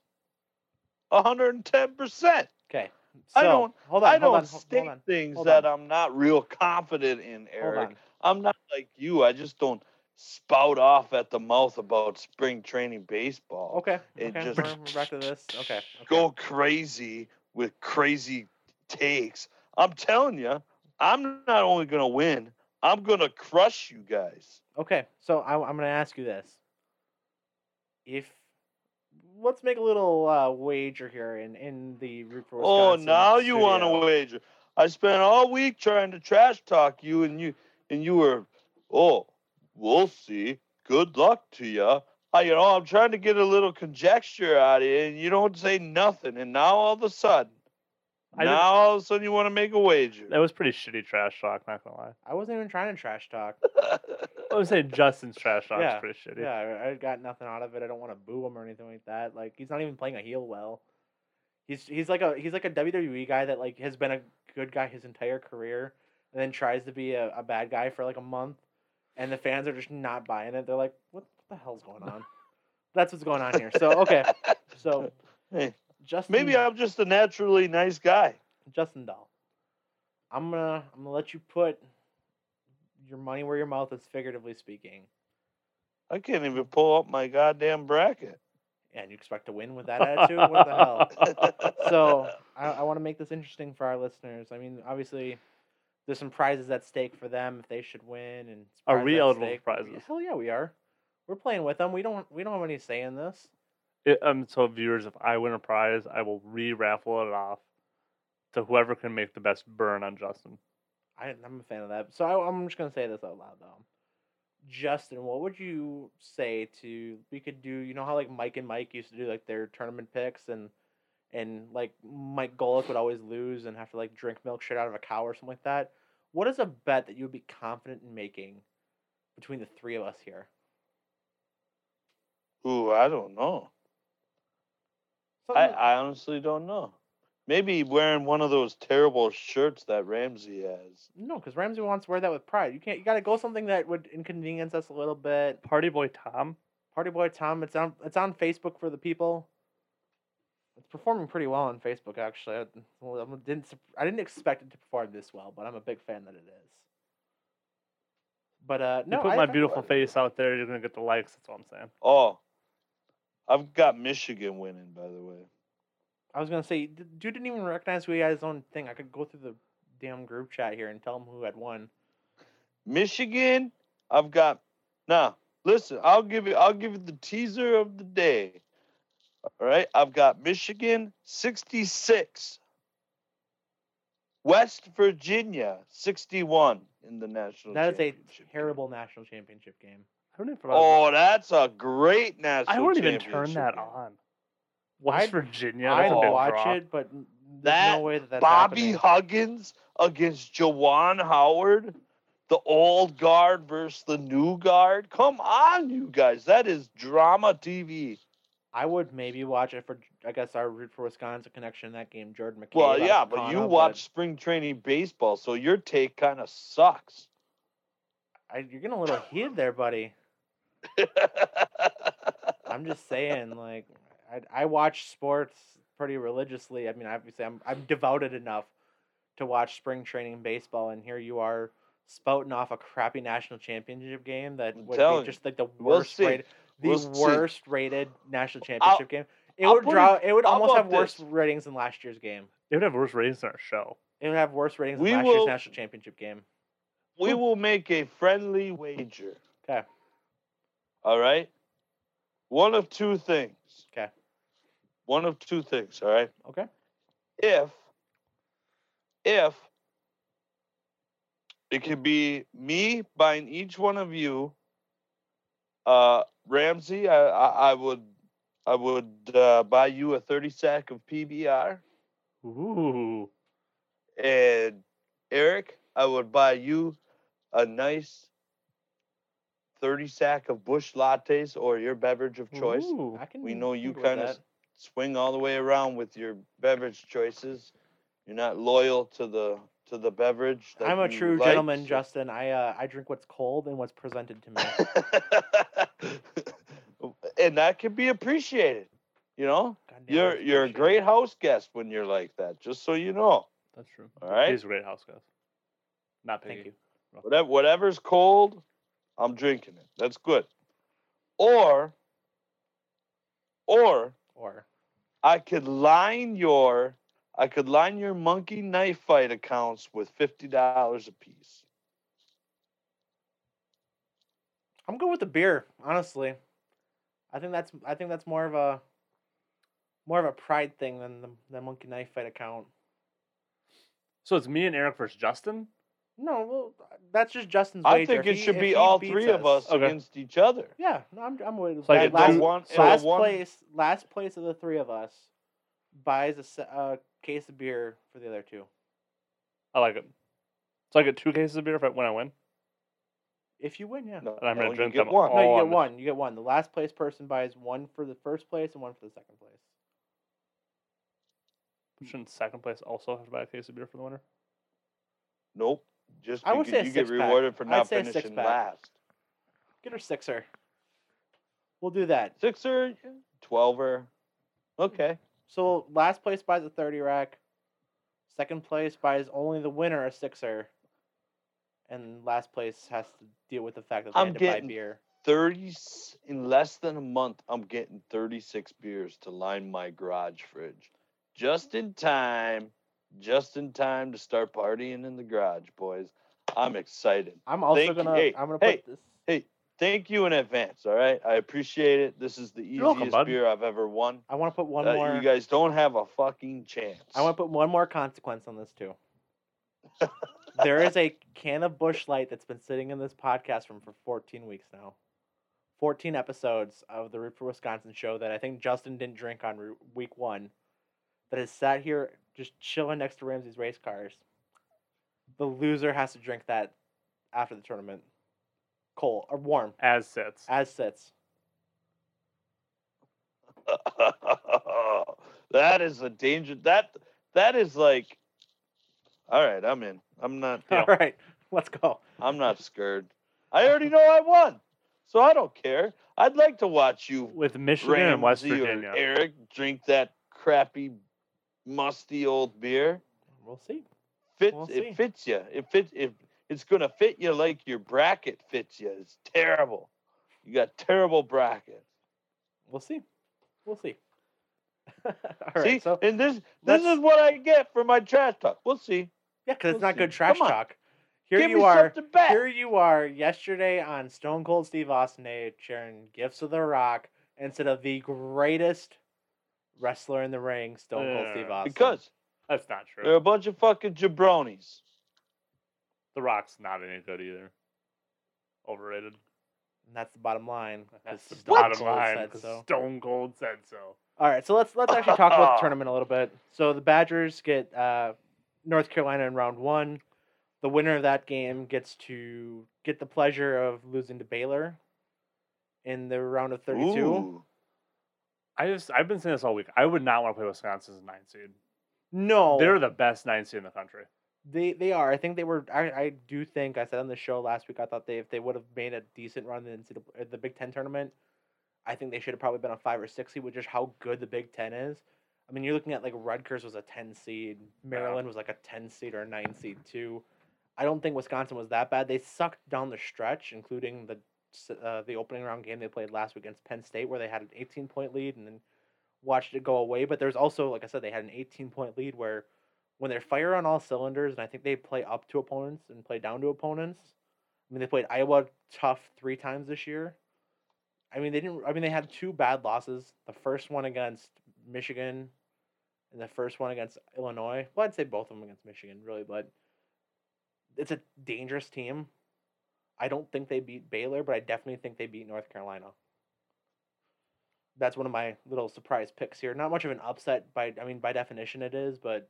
Speaker 3: 110%.
Speaker 1: Okay. So, I
Speaker 3: don't-
Speaker 1: Hold on.
Speaker 3: I don't
Speaker 1: on,
Speaker 3: state
Speaker 1: on.
Speaker 3: things that. I'm not real confident in, Eric. I'm not like you. I just don't spout off at the mouth about spring training baseball.
Speaker 1: Okay.
Speaker 3: It
Speaker 1: okay.
Speaker 3: just-
Speaker 1: we're back to this. Okay. (laughs) okay.
Speaker 3: Go crazy with crazy takes. I'm telling you, I'm not only going to win, I'm going to crush you guys.
Speaker 1: Okay, so I, I'm going to ask you this: If let's make a little uh, wager here in in the Root for
Speaker 3: Oh,
Speaker 1: Wisconsin
Speaker 3: now you want to wager. I spent all week trying to trash talk you and you and you were oh, we'll see. good luck to you. I, you know, I'm trying to get a little conjecture out of you, and you don't say nothing. And now all of a sudden,
Speaker 2: I
Speaker 3: now all of a sudden you want to make a wager.
Speaker 2: That was pretty shitty trash talk. Not gonna lie.
Speaker 1: I wasn't even trying to trash talk. (laughs)
Speaker 2: I would say Justin's trash talk
Speaker 1: Yeah,
Speaker 2: is pretty shitty.
Speaker 1: Yeah, I, I got nothing out of it. I don't want to boo him or anything like that. Like he's not even playing a heel well. He's he's like a he's like a WWE guy that like has been a good guy his entire career, and then tries to be a, a bad guy for like a month, and the fans are just not buying it. They're like, what, what the hell's going on? (laughs) That's what's going on here. So okay, so
Speaker 3: Hey,
Speaker 1: Justin
Speaker 3: maybe I'm just a naturally nice guy.
Speaker 1: Justin Dahl. I'm gonna I'm gonna let you put your money where your mouth is, figuratively speaking.
Speaker 3: I can't even pull up my goddamn bracket.
Speaker 1: And you expect to win with that attitude? what the hell? (laughs) So I, I want to make this interesting for our listeners. I mean, obviously, there's some prizes at stake for them if they should win. And
Speaker 2: Are
Speaker 1: prizes
Speaker 2: we
Speaker 1: at
Speaker 2: eligible for prizes?
Speaker 1: Hell yeah, we are. We're playing with them. We don't we don't have any say in this.
Speaker 2: It, um, so viewers, if I win a prize, I will re-raffle it off to whoever can make the best burn on Justin.
Speaker 1: I, I'm a fan of that. So I, I'm just gonna say this out loud though. Justin, what would you say to we could do? You know how like Mike and Mike used to do like their tournament picks and and like Mike Golic would always lose and have to like drink milk shit out of a cow or something like that. What is a bet that you would be confident in making between the three of us here?
Speaker 3: Ooh, I don't know. I, I honestly don't know. Maybe wearing one of those terrible shirts that Ramsay has.
Speaker 1: no, because Ramsay wants to wear that with pride. You can't. You got to go something that would inconvenience us a little bit.
Speaker 2: Party boy Tom.
Speaker 1: Party Boy Tom. It's on. It's on Facebook for the people. It's performing pretty well on Facebook, actually. I, well, I didn't. I didn't expect it to perform this well, but I'm a big fan that it is. But uh, no,
Speaker 2: you put
Speaker 1: I-
Speaker 2: my
Speaker 1: I-
Speaker 2: beautiful face out there, you're gonna get the likes. That's all I'm saying.
Speaker 3: Oh, I've got Michigan winning, by the way.
Speaker 1: I was gonna say, dude didn't even recognize who he had his own thing. I could go through the damn group chat here and tell him who had won.
Speaker 3: Michigan, I've got. Now, listen, I'll give you. I'll give you the teaser of the day. All right, I've got Michigan 66, West Virginia 61 in the national.
Speaker 1: That is a terrible national championship game.
Speaker 2: I don't even.
Speaker 3: Oh, that's a great national.
Speaker 2: I wouldn't even turn that on. West
Speaker 1: I'd-
Speaker 2: Virginia.
Speaker 1: I'd
Speaker 2: That's a big
Speaker 1: watch it, but
Speaker 3: That
Speaker 1: no way that
Speaker 3: Bobby
Speaker 1: happening.
Speaker 3: Huggins against Juwan Howard, the old guard versus the new guard. Come on, you guys. That is drama TV.
Speaker 1: I would maybe watch it for, I guess, our root for Wisconsin connection in that game, Jordan McCabe.
Speaker 3: Well, yeah, but you watch spring training baseball, so your take kind of sucks.
Speaker 1: I, you're getting a little heated there, buddy. I'm just saying, like, I, I watch sports pretty religiously. I mean, I obviously, I'm I'm devoted enough to watch spring training baseball, and here you are spouting off a crappy national championship game that
Speaker 3: I'm
Speaker 1: would be
Speaker 3: you,
Speaker 1: just like the
Speaker 3: we'll
Speaker 1: worst rated, the
Speaker 3: We'll see.
Speaker 1: worst rated national championship game. It
Speaker 3: I'll
Speaker 1: would draw. It would almost have worse
Speaker 3: this?
Speaker 1: ratings than last year's game.
Speaker 2: They would have worse ratings than our show.
Speaker 1: It would have worse ratings
Speaker 3: We
Speaker 1: than last
Speaker 3: will-
Speaker 1: year's national championship game.
Speaker 3: we will make a friendly wager.
Speaker 1: 'Kay.
Speaker 3: All right. One of two things.
Speaker 1: 'Kay.
Speaker 3: One of two things. All right.
Speaker 1: Okay.
Speaker 3: If, if it could be me buying each one of you, uh, Ramsay, I, I, I would, I would uh, buy you a thirty sack of PBR,
Speaker 2: Ooh.
Speaker 3: and Eric, I would buy you a nice 30 sack of Busch lattes or your beverage of choice.
Speaker 2: Ooh.
Speaker 1: I can.
Speaker 3: We know you
Speaker 1: can go with
Speaker 3: kind of swing all the way around with your beverage choices. You're not loyal to the to the beverage. That
Speaker 1: I'm a true
Speaker 3: like,
Speaker 1: gentleman, Justin. I uh, I drink what's cold and what's presented to me. (laughs)
Speaker 3: and that can be appreciated. You know, you're you're a great house guest when you're like that. Just so you know.
Speaker 2: That's true.
Speaker 3: All right.
Speaker 2: He's a great house guest. Not
Speaker 1: Thank you.
Speaker 3: Whatever whatever's cold, I'm drinking it. That's good. Or or
Speaker 1: Or
Speaker 3: I could line your I could line your monkey knife fight accounts with fifty dollars a piece.
Speaker 1: I'm good with the beer, honestly. I think that's I think that's more of a more of a pride thing than the, the monkey knife fight account.
Speaker 2: So it's me and Eric versus Justin.
Speaker 1: No, well, that's just Justin's
Speaker 3: I
Speaker 1: wager.
Speaker 3: think it
Speaker 1: he-
Speaker 3: should
Speaker 1: if
Speaker 3: be all
Speaker 1: beats
Speaker 3: three of us
Speaker 2: Okay.
Speaker 3: against each other.
Speaker 1: Yeah, no, I'm I'm with
Speaker 2: So I
Speaker 1: that
Speaker 2: get
Speaker 1: last,
Speaker 2: two-
Speaker 3: one,
Speaker 2: so
Speaker 1: last
Speaker 3: one-
Speaker 1: place. Last place of the three of us buys a se- uh, case of beer for the other two.
Speaker 2: I like it. So I get two cases of beer if I, when I win.
Speaker 1: If you win, yeah.
Speaker 3: No,
Speaker 2: And I'm gonna
Speaker 3: you
Speaker 2: drink
Speaker 3: get
Speaker 2: them
Speaker 3: one.
Speaker 1: No, you
Speaker 2: all
Speaker 1: get
Speaker 2: the-
Speaker 1: one. You get one. The last place person buys one for the first place and one for the second place.
Speaker 2: Shouldn't second place also have to buy a case of beer for the winner?
Speaker 3: Nope. Just
Speaker 1: I would say
Speaker 3: you get rewarded for not finishing last.
Speaker 1: Get her sixer. We'll do that.
Speaker 3: Sixer, twelver. Okay.
Speaker 1: So last place buys a thirty rack. Second place buys only the winner a sixer. And last place has to deal with the fact that they
Speaker 3: I'm
Speaker 1: had to buy
Speaker 3: getting-
Speaker 1: beer.
Speaker 3: 30 s- in less than a month i'm getting 36 beers to line my garage fridge just in time just in time to start partying in the garage boys i'm excited
Speaker 1: I'm also
Speaker 3: Thank
Speaker 1: gonna
Speaker 3: Hey,
Speaker 1: I'm gonna
Speaker 3: hey,
Speaker 1: put this Hey,
Speaker 3: thank you in advance all right i appreciate it this is the
Speaker 2: welcome,
Speaker 3: easiest
Speaker 2: bud.
Speaker 3: beer i've ever won
Speaker 1: I wanna put one
Speaker 3: Uh,
Speaker 1: more
Speaker 3: you guys don't have a fucking chance
Speaker 1: I want to put one more consequence on this too. there is a (laughs) can of Busch Light that's been sitting in this podcast room for 14 weeks now. 14 episodes of the Root for Wisconsin show that I think Justin didn't drink on week one. That has sat here just chilling next to Ramsay's race cars. The loser has to drink that after the tournament, cold or warm,
Speaker 2: As sits.
Speaker 1: as sits. (laughs)
Speaker 3: that is a danger that that is like all right i'm in i'm not
Speaker 2: Yeah. (laughs)
Speaker 1: All right, let's go.
Speaker 3: I'm not scared. I already know I won, so I don't care. I'd like to watch you,
Speaker 2: With Michigan and West
Speaker 3: Ramsey or
Speaker 2: Virginia.
Speaker 3: Eric, drink that crappy, musty old beer.
Speaker 1: We'll see.
Speaker 3: Fits
Speaker 1: We'll see.
Speaker 3: it fits you. It fits if it's gonna fit you like your bracket fits you. It's terrible. You got terrible brackets.
Speaker 1: We'll see. We'll see. (laughs) All right,
Speaker 3: see,
Speaker 1: so
Speaker 3: and this this is what I get for my trash talk. We'll see.
Speaker 1: Yeah, because it's
Speaker 3: We'll
Speaker 1: not good
Speaker 3: see.
Speaker 1: trash
Speaker 3: Come on.
Speaker 1: talk. Here
Speaker 3: Give
Speaker 1: you are. Here you are yesterday on Stone Cold Steve Austin Day sharing gifts of the Rock instead of the greatest wrestler in the ring, Stone Cold Steve
Speaker 2: Yeah,
Speaker 1: Austin.
Speaker 3: Because
Speaker 2: That's not true.
Speaker 3: they're a bunch of fucking jabronis.
Speaker 2: The Rock's not any good either. Overrated.
Speaker 1: and that's the bottom line. 'cause
Speaker 2: That's the
Speaker 1: Stone
Speaker 2: bottom
Speaker 1: Cold
Speaker 2: line.
Speaker 1: so.
Speaker 2: Stone Cold said so.
Speaker 1: All right, so let's let's actually talk about the (laughs) tournament a little bit. So the Badgers get uh, North Carolina in round one. The winner of that game gets to get the pleasure of losing to Baylor in the round of thirty-two.
Speaker 3: Ooh.
Speaker 2: I just I've been saying this all week. I would not want to play Wisconsin as a nine seed.
Speaker 1: No,
Speaker 2: They're the best nine seed in the country.
Speaker 1: They they are. I think they were. I, I do think I said on the show last week. I thought they if they would have made a decent run in the, the Big Ten tournament, I think they should have probably been a five or six seed, with just how good the Big Ten is. I mean, you're looking at like Rutgers was a ten seed, Maryland was like a ten seed or a nine seed too. I don't think Wisconsin was that bad. They sucked down the stretch, including the uh, the opening round game they played last week against Penn State, where they had an 18 point lead and then watched it go away. But there's also, like I said, they had an 18 point lead where when they're fire on all cylinders, and I think they play up to opponents and play down to opponents. I mean, they played Iowa tough three times this year. I mean, they didn't. I mean, they had two bad losses. The first one against Michigan, and the first one against Illinois. Well, I'd say both of them against Michigan, really, but it's a dangerous team. I don't think they beat Baylor, but I definitely think they beat North Carolina. That's one of my little surprise picks here. Not much of an upset by I mean by definition it is, but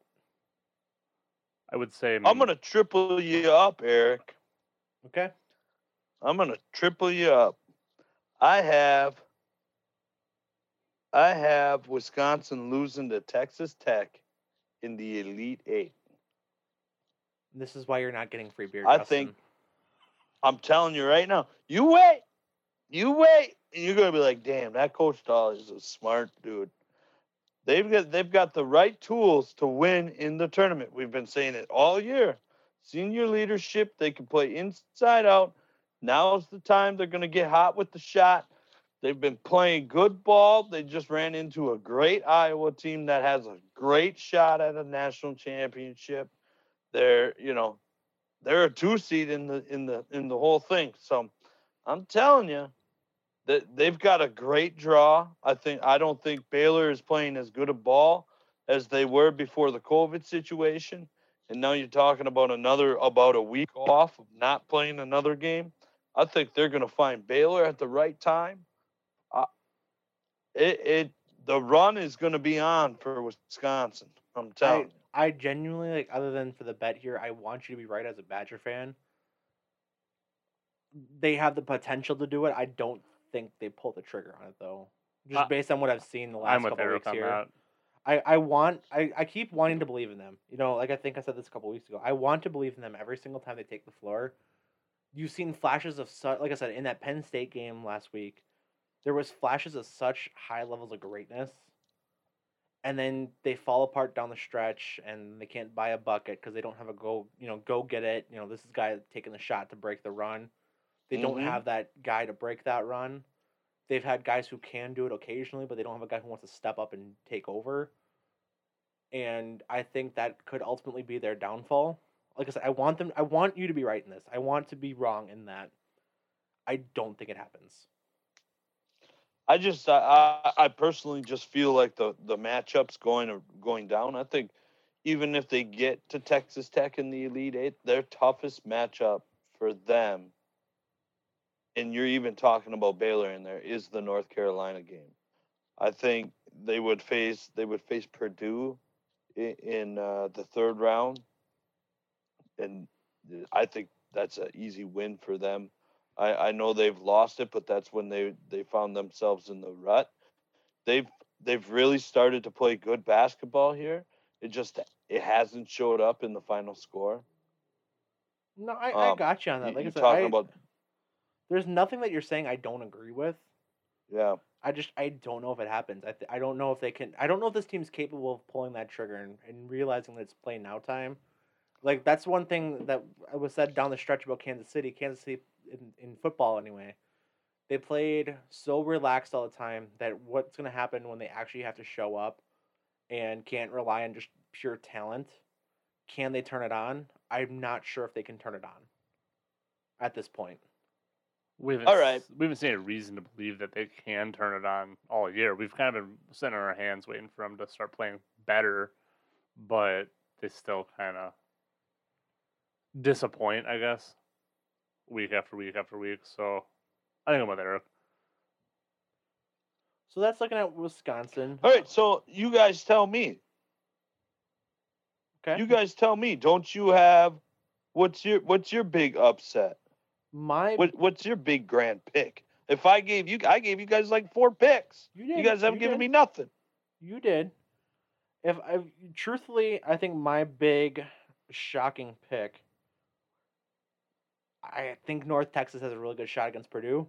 Speaker 2: I would say
Speaker 3: I'm gonna triple you up, Eric.
Speaker 1: okay.
Speaker 3: I'm gonna triple you up. I have I have Wisconsin losing to Texas Tech in the Elite Eight.
Speaker 1: This is why you're not getting free beer.
Speaker 3: I
Speaker 1: Justin.
Speaker 3: think- I'm telling you right now. You wait. You wait. And you're gonna be like, damn, that coach Dahl is a smart dude. They've got they've got the right tools to win in the tournament. We've been saying it all year. Senior leadership, they can play inside out. Now's the time they're gonna get hot with the shot. They've been playing good ball. They just ran into a great Iowa team that has a great shot at a national championship. They're, you know, they're a two seed in the in the in the whole thing. So I'm telling you that they've got a great draw. I think I don't think Baylor is playing as good a ball as they were before the COVID situation. and now you're talking about another about a week off of not playing another game. I think they're going to find Baylor at the right time. Uh, it, it the run is going to be on for Wisconsin. I'm telling
Speaker 1: I,
Speaker 3: you.
Speaker 1: I genuinely like other than for the bet here, I want you to be right as a Badger fan. They have the potential to do it. I don't think they pull the trigger on it though. Just
Speaker 2: Uh,
Speaker 1: based on what I've seen the last
Speaker 2: I'm
Speaker 1: couple weeks here.
Speaker 2: that.
Speaker 1: I, I want I, I keep wanting to believe in them. You know, like I think I said this a couple weeks ago. I want to believe in them every single time they take the floor. You've seen flashes of such like I said in that Penn State game last week. There was flashes of such high levels of greatness. And then they fall apart down the stretch and they can't buy a bucket because they don't have a go, you know, go get it. You know, this is guy taking the shot to break the run. They don't
Speaker 3: Mhm.
Speaker 1: have that guy to break that run. They've had guys who can do it occasionally, but they don't have a guy who wants to step up and take over. And I think that could ultimately be their downfall. Like I said, I want them I want you to be right in this. I want to be wrong in that. I don't think it happens.
Speaker 3: I just I, I personally just feel like the the matchups going going down. I think even if they get to Texas Tech in the Elite Eight, their toughest matchup for them, and you're even talking about Baylor in there, is the North Carolina game. I think they would face they would face Purdue in, in uh, the third round, and I think that's an easy win for them. I, I know they've lost it, but that's when they they found themselves in the rut. They've they've really started to play good basketball here. It just it hasn't showed up in the final score.
Speaker 1: No, I, I
Speaker 3: Um,
Speaker 1: got you on that. Like
Speaker 3: you're
Speaker 1: said,
Speaker 3: talking
Speaker 1: I,
Speaker 3: about
Speaker 1: there's nothing that you're saying I don't agree with.
Speaker 3: yeah.
Speaker 1: I just I don't know if it happens. I th- I don't know if they can. I don't know if this team's capable of pulling that trigger and, and realizing that it's play now time. Like that's one thing that was said down the stretch about Kansas City. Kansas City in, in football anyway, they played so relaxed all the time that what's going to happen when they actually have to show up and can't rely on just pure talent? Can they turn it on? I'm not sure if they can turn it on at this point.
Speaker 2: We haven't,
Speaker 3: All right.
Speaker 2: we haven't seen a reason to believe that they can turn it on all year. We've kind of been sitting on our hands waiting for them to start playing better, but they still kind of disappoint, I guess, week after week after week. So I think I'm with Eric.
Speaker 1: So that's looking at Wisconsin.
Speaker 3: All right, so you guys tell me.
Speaker 1: Okay.
Speaker 3: You guys tell me. Don't you have what's your what's your big upset?
Speaker 1: My
Speaker 3: What what's your big grand pick? If I gave you I gave you guys like four picks.
Speaker 1: you did.
Speaker 3: You guys haven't given
Speaker 1: did.
Speaker 3: me nothing.
Speaker 1: You did. If I truthfully, I think my big shocking pick. I think North Texas has a really good shot against Purdue.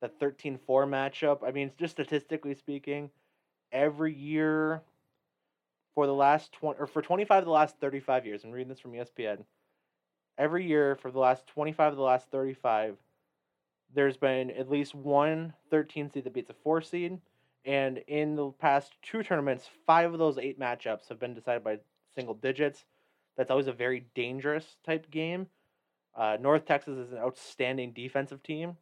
Speaker 1: The 13-4 matchup. I mean, just statistically speaking, every year for the last 20 or for 25 of the last 35 years, I'm reading this from ESPN. Every year for the last 25 of the last 35, there's been at least one 13 seed that beats a 4 seed and in the past two tournaments, five of those eight matchups have been decided by single digits. That's always a very dangerous type game. Uh, North Texas is an outstanding defensive team,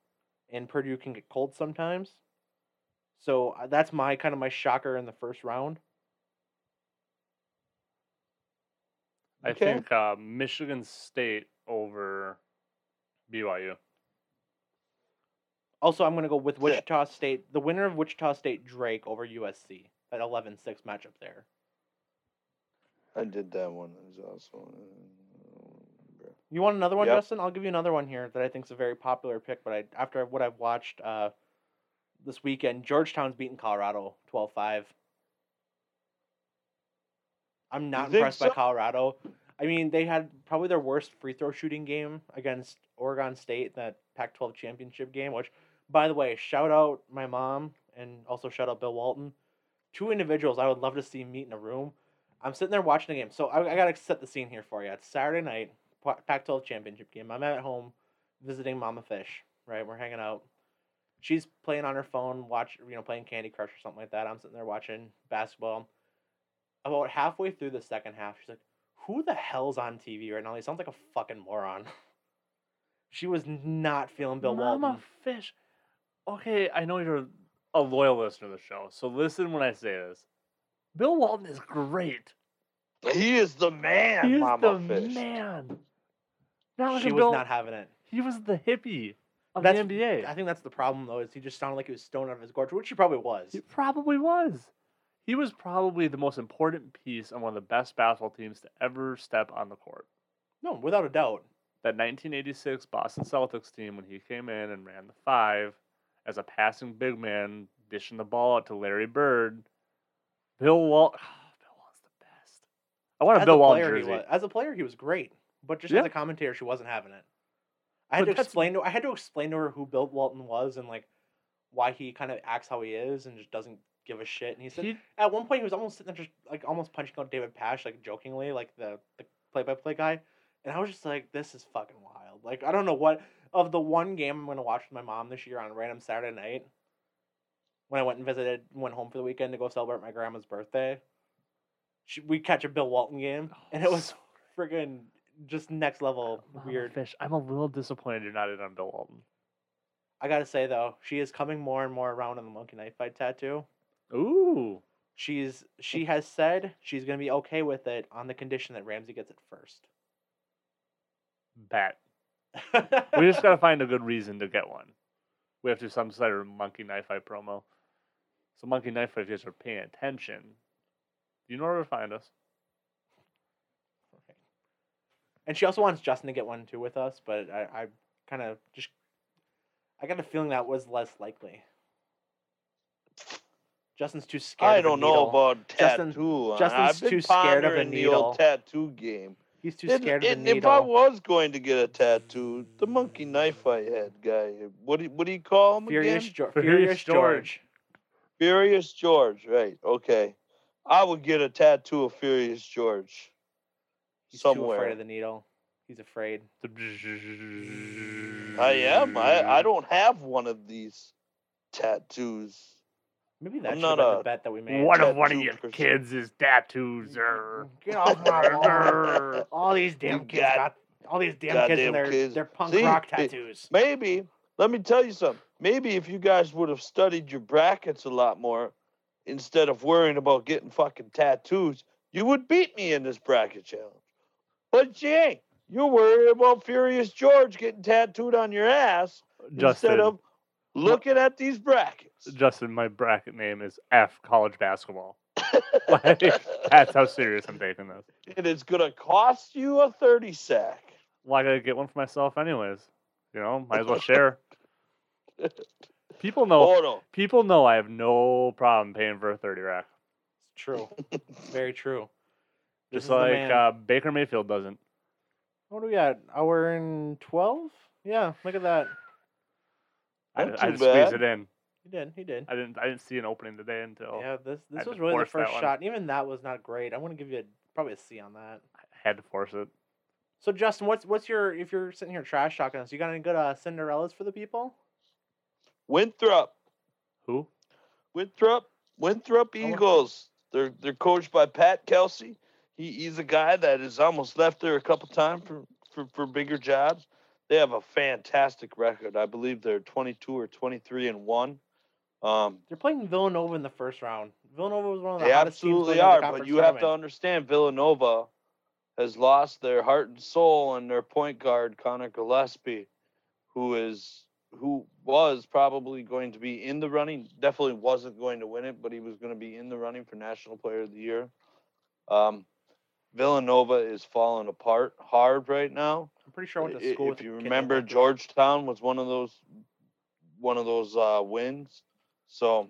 Speaker 1: and Purdue can get cold sometimes. So uh, that's my kind of my shocker in the first round.
Speaker 2: I
Speaker 3: Okay.
Speaker 2: think uh, Michigan State over BYU.
Speaker 1: Also, I'm going to go with Wichita State, the winner of Wichita State Drake over USC. That 11 6 matchup there.
Speaker 3: I did that one as also.
Speaker 1: You want another one,
Speaker 3: Yep.
Speaker 1: Justin? I'll give you another one here that I think is a very popular pick. But I, after what I've watched uh, this weekend, Georgetown's beating Colorado 12-5. I'm not impressed by? Colorado. I mean, they had probably their worst free throw shooting game against Oregon State in that Pac-12 championship game. Which, by the way, shout out my mom and also shout out Bill Walton. Two individuals I would love to see meet in a room. I'm sitting there watching the game. So I, I got to set the scene here for you. It's Saturday night. Pa- Pac-12 championship game. I'm at home visiting Mama Fish. Right, we're hanging out. She's playing on her phone, watch you know playing Candy Crush or something like that. I'm sitting there watching basketball. About halfway through the second half, she's like, "Who the hell's on TV right now? He sounds like a fucking moron." (laughs) she was not feeling Bill Walton.
Speaker 2: Mama
Speaker 1: Walton.
Speaker 2: Fish. Okay, I know you're a loyal listener of the show, so listen when I say this. Bill Walton is great.
Speaker 3: He is the man,
Speaker 2: he is
Speaker 3: Mama
Speaker 2: the
Speaker 3: Fish.
Speaker 2: man. Not like
Speaker 1: she was not having it.
Speaker 2: He was the hippie of
Speaker 1: That's-
Speaker 2: the NBA.
Speaker 1: I think that's the problem though, is he just sounded like he was stoned out of his gourd, which he probably was.
Speaker 2: He probably was. He was probably the most important piece on one of the best basketball teams to ever step on the court.
Speaker 1: No, without a doubt.
Speaker 2: That 1986 Boston Celtics team, when he came in and ran the five as a passing big man, dishing the ball out to Larry Bird. Bill Walt. (sighs) Bill Walton's the best. I want a
Speaker 1: As
Speaker 2: Bill
Speaker 1: a
Speaker 2: Walton
Speaker 1: player,
Speaker 2: jersey.
Speaker 1: was. As a player, he was great, but just
Speaker 2: Yeah.
Speaker 1: as a commentator, she wasn't having it. I had
Speaker 2: But
Speaker 1: to explain to I had to explain to her who Bill Walton was and like why he kind of acts how he is and just doesn't give a shit. And he said
Speaker 2: He-
Speaker 1: at one point he was almost sitting there just like almost punching out David Pasch like jokingly like the the play by play guy, and I was just like this is fucking wild. Like I don't know what of the one game I'm gonna watch with my mom this year on a random Saturday night. When I went and visited, went home for the weekend to go celebrate my grandma's birthday. She, we catch a Bill Walton game, oh, and it was friggin' just next level weird.
Speaker 2: Fish. I'm a little disappointed you're not in on Bill Walton.
Speaker 1: I gotta say though, she is coming more and more around on the monkey knife fight tattoo.
Speaker 2: Ooh.
Speaker 1: She's she has said she's gonna be okay with it on the condition that Ramsay gets it first.
Speaker 2: Bet. (laughs) We just gotta find a good reason to get one. We have to do some sort of monkey knife fight promo. So monkey knife fight guys are paying attention. You know where to find us.
Speaker 1: And she also wants Justin to get one too with us, but I, I kind of just I got a feeling that was less likely. Justin's too scared.
Speaker 3: I
Speaker 1: of a
Speaker 3: don't know about tattoo. I-
Speaker 1: Justin's
Speaker 3: I've been
Speaker 1: too scared of a
Speaker 3: pondering the old tattoo game.
Speaker 1: He's too
Speaker 3: And-
Speaker 1: scared of
Speaker 3: and
Speaker 1: the
Speaker 3: if I was going to get a tattoo, the monkey knife I had guy, what do you, what do you call him
Speaker 1: Furious,
Speaker 3: again?
Speaker 1: jo-
Speaker 2: Furious
Speaker 1: Furious
Speaker 2: George.
Speaker 1: George.
Speaker 3: Furious George, right? Okay, I would get a tattoo of Furious George
Speaker 1: He's too
Speaker 3: somewhere.
Speaker 1: afraid of the needle. He's afraid.
Speaker 3: I am. I I don't have one of these tattoos.
Speaker 1: Maybe that's
Speaker 3: not a-
Speaker 1: the bet that we made.
Speaker 2: What if one of your
Speaker 3: person.
Speaker 2: kids is tattoos or (laughs)
Speaker 1: Get off my (laughs) lawn. All these damn
Speaker 3: You
Speaker 1: kids
Speaker 3: got-
Speaker 1: got all these damn kids
Speaker 3: goddamn
Speaker 1: and their
Speaker 3: kids.
Speaker 1: their punk
Speaker 3: See,
Speaker 1: rock
Speaker 3: it-
Speaker 1: tattoos.
Speaker 3: Maybe. Let me tell you something. Maybe if you guys would have studied your brackets a lot more, instead of worrying about getting fucking tattoos, you would beat me in this bracket challenge. But you ain't. You're worried about Furious George getting tattooed on your ass
Speaker 2: Justin?
Speaker 3: instead of looking at these brackets.
Speaker 2: Justin, my bracket name is F college basketball. (laughs) Like, that's how serious I'm taking this.
Speaker 3: and it's gonna cost you a 30 sack.
Speaker 2: Well, I gotta get one for myself anyways. You know, might as well (laughs) share. People know.
Speaker 3: Oh no.
Speaker 2: People know I have no problem paying for a thirty rack.
Speaker 1: It's true. Very true. This
Speaker 2: Just
Speaker 1: is the
Speaker 2: like
Speaker 1: man.
Speaker 2: uh, Baker Mayfield doesn't.
Speaker 1: what do we got? Hour and twelve? Yeah, look at that.
Speaker 2: I,
Speaker 3: Not
Speaker 2: I
Speaker 3: too
Speaker 2: just squeezed it in.
Speaker 1: He did. He did.
Speaker 2: I didn't. I didn't see an opening today until
Speaker 1: Yeah, this
Speaker 2: I
Speaker 1: this
Speaker 2: had
Speaker 1: was
Speaker 2: to
Speaker 1: really the
Speaker 2: force that
Speaker 1: first
Speaker 2: one.
Speaker 1: shot. Even that was not great. I'm gonna give you a, probably a C on that.
Speaker 2: I had to force it.
Speaker 1: So Justin, what's what's your if you're sitting here trash talking us, you got any good uh, Cinderellas for the people?
Speaker 3: Winthrop.
Speaker 2: Who?
Speaker 3: Winthrop, Winthrop
Speaker 1: Oh.
Speaker 3: Eagles. They're they're coached by Pat Kelsey. He, he's a guy that has almost left there a couple times for, for, for bigger jobs. They have a fantastic record. I believe they're 22 or 23 and one. Um,
Speaker 1: They're playing Villanova in the first round. Villanova was one of the
Speaker 3: they absolutely
Speaker 1: into the
Speaker 3: are, but you have to understand Villanova has lost their heart and soul and their point guard Collin Gillespie, who is who was probably going to be in the running. Definitely wasn't going to win it, but he was going to be in the running for National Player of the Year. Um, Villanova is falling apart hard right now.
Speaker 1: I'm pretty sure I went to school
Speaker 3: if
Speaker 1: a
Speaker 3: you remember,
Speaker 1: Winthrop.
Speaker 3: Georgetown was one of those one of those uh, wins. So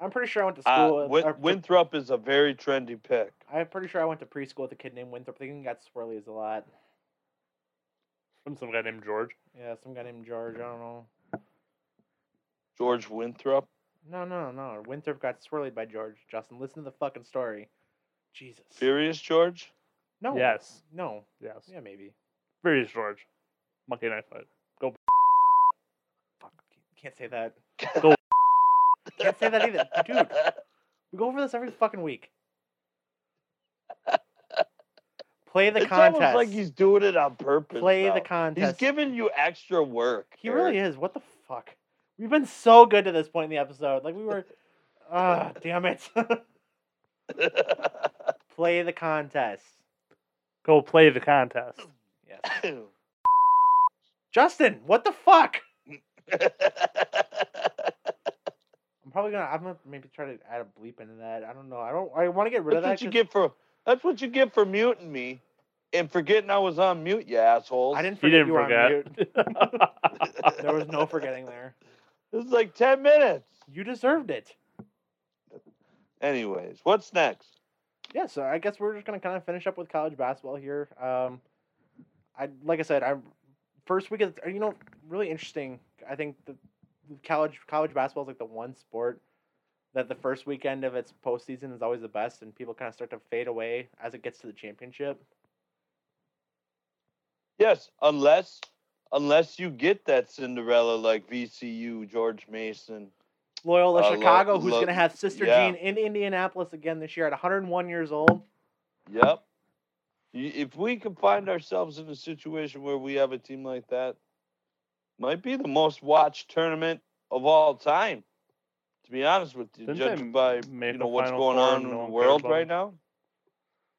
Speaker 1: I'm pretty sure I went to
Speaker 3: uh,
Speaker 1: school. with,
Speaker 3: Win-
Speaker 1: or-
Speaker 3: Winthrop is a very trendy pick.
Speaker 1: I'm pretty sure I went to preschool with a kid named Winthrop. I think he got swirlies a lot.
Speaker 2: From some guy named George.
Speaker 1: Yeah, some guy named George. I don't know.
Speaker 3: George Winthrop.
Speaker 1: No, no, no. Winthrop got swirlied by George. Justin, listen to the fucking story. Jesus.
Speaker 3: Furious George.
Speaker 1: No.
Speaker 2: Yes.
Speaker 1: No.
Speaker 2: Yes.
Speaker 1: Yeah, maybe.
Speaker 2: Furious George. Monkey knife fight. Go.
Speaker 1: Fuck. Can't say that. (laughs)
Speaker 2: Go. (laughs)
Speaker 1: Can't say that either, dude. We go over this every fucking week. Play the
Speaker 3: it's
Speaker 1: contest.
Speaker 3: almost like he's doing it on purpose.
Speaker 1: Play the contest.
Speaker 3: He's giving you extra work.
Speaker 1: He really is. What the fuck? We've been so good to this point in the episode. Like we were. (laughs) Ah, damn it.
Speaker 3: Is.
Speaker 1: play the contest.
Speaker 2: Go play the contest.
Speaker 1: Yes. (coughs) Justin, what the fuck? (laughs) I'm probably gonna. I'm gonna maybe try to add a bleep into that. I don't know. I don't. I want to get rid
Speaker 3: that's
Speaker 1: of
Speaker 3: what
Speaker 1: that.
Speaker 3: you
Speaker 1: 'cause
Speaker 3: get for that's what you get for muting me and forgetting I was on mute, you assholes.
Speaker 1: I didn't
Speaker 2: He
Speaker 1: forget
Speaker 2: didn't
Speaker 1: you were on mute.
Speaker 2: forget. (laughs) (laughs)
Speaker 1: There was no forgetting there.
Speaker 3: This is like ten minutes.
Speaker 1: You deserved it.
Speaker 3: Anyways, what's next?
Speaker 1: Yeah, so I guess we're just gonna kind of finish up with college basketball here. Um, I like I said, I first week of you know really interesting. I think the, the college college basketball is like the one sport that the first weekend of its postseason is always the best, and people kind of start to fade away as it gets to the championship.
Speaker 3: Yes, unless unless you get that Cinderella like VCU, George Mason.
Speaker 1: Loyola
Speaker 3: Uh, Lo-
Speaker 1: Chicago, who's
Speaker 3: Lo-
Speaker 1: gonna have Sister
Speaker 3: yeah.
Speaker 1: Jean in Indianapolis again this year at 101 years old.
Speaker 3: Yep. If we can find ourselves in a situation where we have a team like that, might be the most watched tournament of all time. To be honest with you,
Speaker 2: Didn't
Speaker 3: judging by you know what's going on in
Speaker 2: no
Speaker 3: the world right now.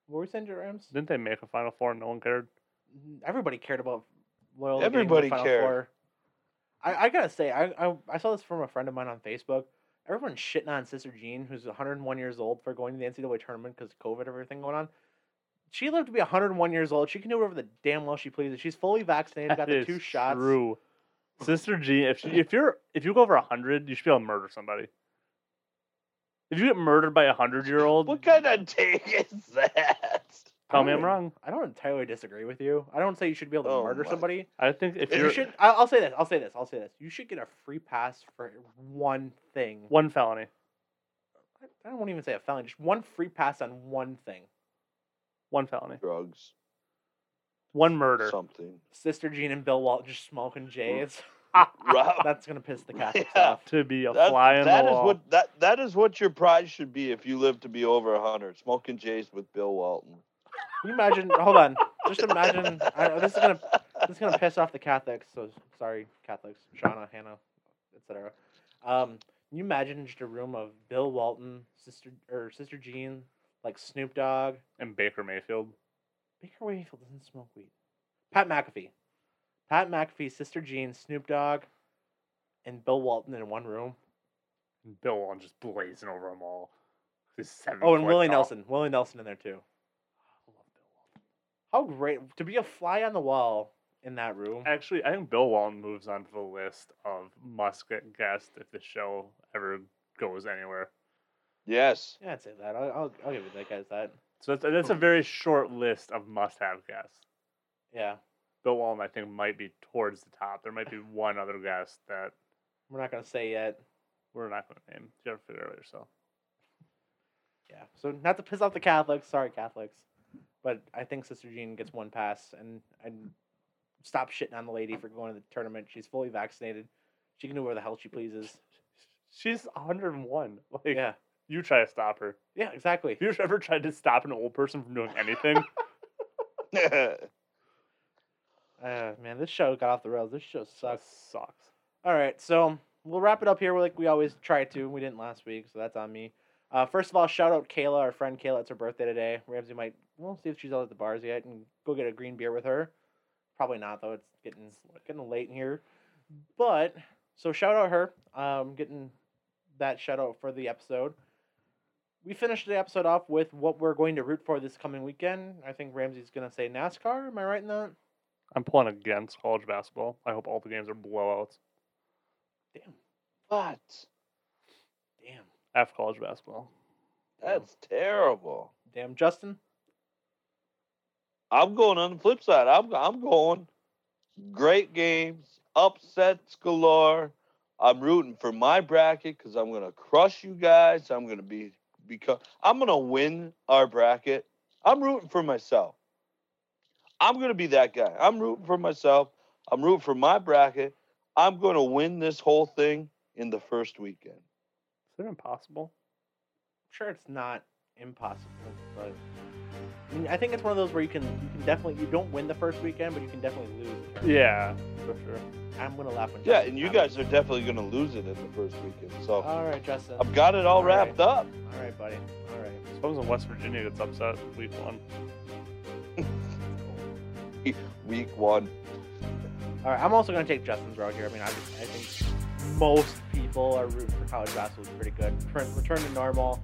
Speaker 1: What were we saying, Rams?
Speaker 2: Didn't they make a Final Four and no one cared?
Speaker 1: everybody cared about Loyola. getting the
Speaker 3: Everybody
Speaker 1: Final
Speaker 3: cared.
Speaker 1: Four. I, I gotta say, I, I I saw this from a friend of mine on Facebook. Everyone's shitting on Sister Jean, who's 101 years old, for going to the NCAA tournament because COVID, everything going on. She lived to be 101 years old. She can do whatever the damn well she pleases. She's fully vaccinated, got the
Speaker 2: is
Speaker 1: two shots.
Speaker 2: True. Sister Jean, if she, if you're if you go over hundred, you should be able to murder somebody. If you get murdered by a hundred year old,
Speaker 3: What kind of (laughs) take is that?
Speaker 2: Tell me I'm wrong.
Speaker 1: I don't entirely disagree with you. I don't say you should be able to
Speaker 3: Oh
Speaker 1: murder
Speaker 3: my
Speaker 1: somebody.
Speaker 2: I think if
Speaker 3: You
Speaker 2: you're
Speaker 1: You should. I- I'll say this. I'll say this. I'll say this. You should get a free pass for one thing.
Speaker 2: one felony,
Speaker 1: I don't even say a felony. Just one free pass on one thing.
Speaker 2: one felony,
Speaker 3: Drugs,
Speaker 2: one murder.
Speaker 3: something.
Speaker 1: Sister Jean and Bill Walton just smoking mm. J's. (laughs)
Speaker 3: Rob, (laughs)
Speaker 1: That's gonna piss the Catholics
Speaker 3: Yeah.
Speaker 1: off.
Speaker 2: to be a
Speaker 3: that,
Speaker 2: fly in
Speaker 3: that
Speaker 2: the
Speaker 3: is
Speaker 2: wall.
Speaker 3: what that that is what your prize should be if you live to be over hundred. Smoking Jays with Bill Walton.
Speaker 1: Can you imagine? hold on. Just imagine. I this is gonna this is gonna piss off the Catholics. So sorry, Catholics. Shauna, Hannah, etc. Um, can you imagine just a room of Bill Walton, Sister or Sister Jean, like Snoop Dogg,
Speaker 2: and Baker Mayfield.
Speaker 1: Baker Mayfield doesn't smoke weed. Pat McAfee, Pat McAfee, Sister Jean, Snoop Dogg, and Bill Walton in one room.
Speaker 2: Bill Walton just blazing over them all.
Speaker 1: Oh, and Willie. Nelson. Willie Nelson in there too. How great to be a fly on the wall in that room.
Speaker 2: Actually, I think Bill Walton moves onto the list of must get guest if the show ever goes anywhere.
Speaker 3: Yes.
Speaker 1: Yeah, I'd say that. I'll, I'll, I'll give you that guys that.
Speaker 2: So that's, that's a hmm. very short list of must-have guests.
Speaker 1: Yeah,
Speaker 2: Bill Walton, I think, might be towards the top. There might be (sighs) one other guest that
Speaker 1: we're not gonna say yet.
Speaker 2: we're not going to name. You got to figure it out yourself.
Speaker 1: Yeah, so not to piss off the Catholics. Sorry, Catholics, but I think Sister Jean gets one pass and and stop shitting on the lady for going to the tournament. She's fully vaccinated. She can do whatever the hell she pleases.
Speaker 2: She's 101. (laughs) Like,
Speaker 1: Yeah,
Speaker 2: you try to stop her.
Speaker 1: yeah, exactly.
Speaker 2: Have you ever tried to stop an old person from doing anything? (laughs) (laughs)
Speaker 1: Uh, man, this show got off the rails. This show
Speaker 2: Sucks.
Speaker 1: sucks.
Speaker 2: Sucks.
Speaker 1: All right, so we'll wrap it up here like we always try to. We didn't last week, so that's on me. Uh, first of all, shout out Kayla, our friend Kayla. It's her birthday today. Ramsay might, we'll see if she's out at the bars yet and go get a green beer with her. Probably not though. It's getting getting late in here. But so shout out her. Um, getting that shout out for the episode. We finished the episode off with what we're going to root for this coming weekend. I think Ramsay's gonna say NASCAR. Am I right in that?
Speaker 2: I'm pulling against college basketball. I hope all the games are blowouts.
Speaker 1: Damn,
Speaker 3: what?
Speaker 1: damn,
Speaker 2: F college basketball.
Speaker 3: That's terrible.
Speaker 1: damn, Justin.
Speaker 3: I'm going on the flip side. I'm I'm going great games, upsets galore. I'm rooting for my bracket because I'm gonna crush you guys. I'm gonna be because I'm gonna win our bracket. I'm rooting for myself. I'm gonna be that guy. I'm rooting for myself. I'm rooting for my bracket. I'm gonna win this whole thing in the first weekend.
Speaker 2: Is it impossible?
Speaker 1: I'm sure it's not impossible, but I mean, I think it's one of those where you can you can definitely you don't win the first weekend, but you can definitely lose. the.
Speaker 2: Yeah, for sure.
Speaker 1: I'm gonna laugh when.
Speaker 3: Yeah,
Speaker 1: Justin
Speaker 3: and you
Speaker 1: happens.
Speaker 3: guys are definitely gonna lose it in the first weekend. So
Speaker 1: All right, Justin.
Speaker 3: I've got it all
Speaker 1: All right.
Speaker 3: wrapped up.
Speaker 1: All right, buddy. All right.
Speaker 2: Suppose in West Virginia gets upset week one. (laughs)
Speaker 3: Week one.
Speaker 1: All right, I'm also going to take Justin's route here. I mean, I, just, I think most people are rooting for college basketball is pretty good. Return, return to normal.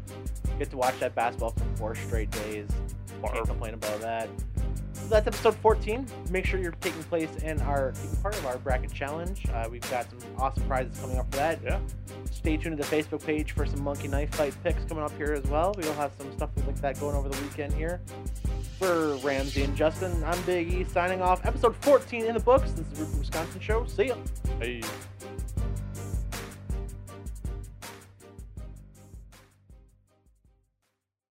Speaker 1: Get to watch that basketball for four straight days. Can't complain about that. So that's episode 14. Make sure you're taking place in our taking part of our bracket challenge. Uh, we've got some awesome prizes coming up for that.
Speaker 2: Yeah.
Speaker 1: Stay tuned to the Facebook page for some Monkey Knife Fight picks coming up here as well. We'll have some stuff like that going over the weekend here. For Ramsay and Justin, I'm Big E signing off. Episode 14 in the books. This is the Root from Wisconsin show. See ya.
Speaker 2: Hey.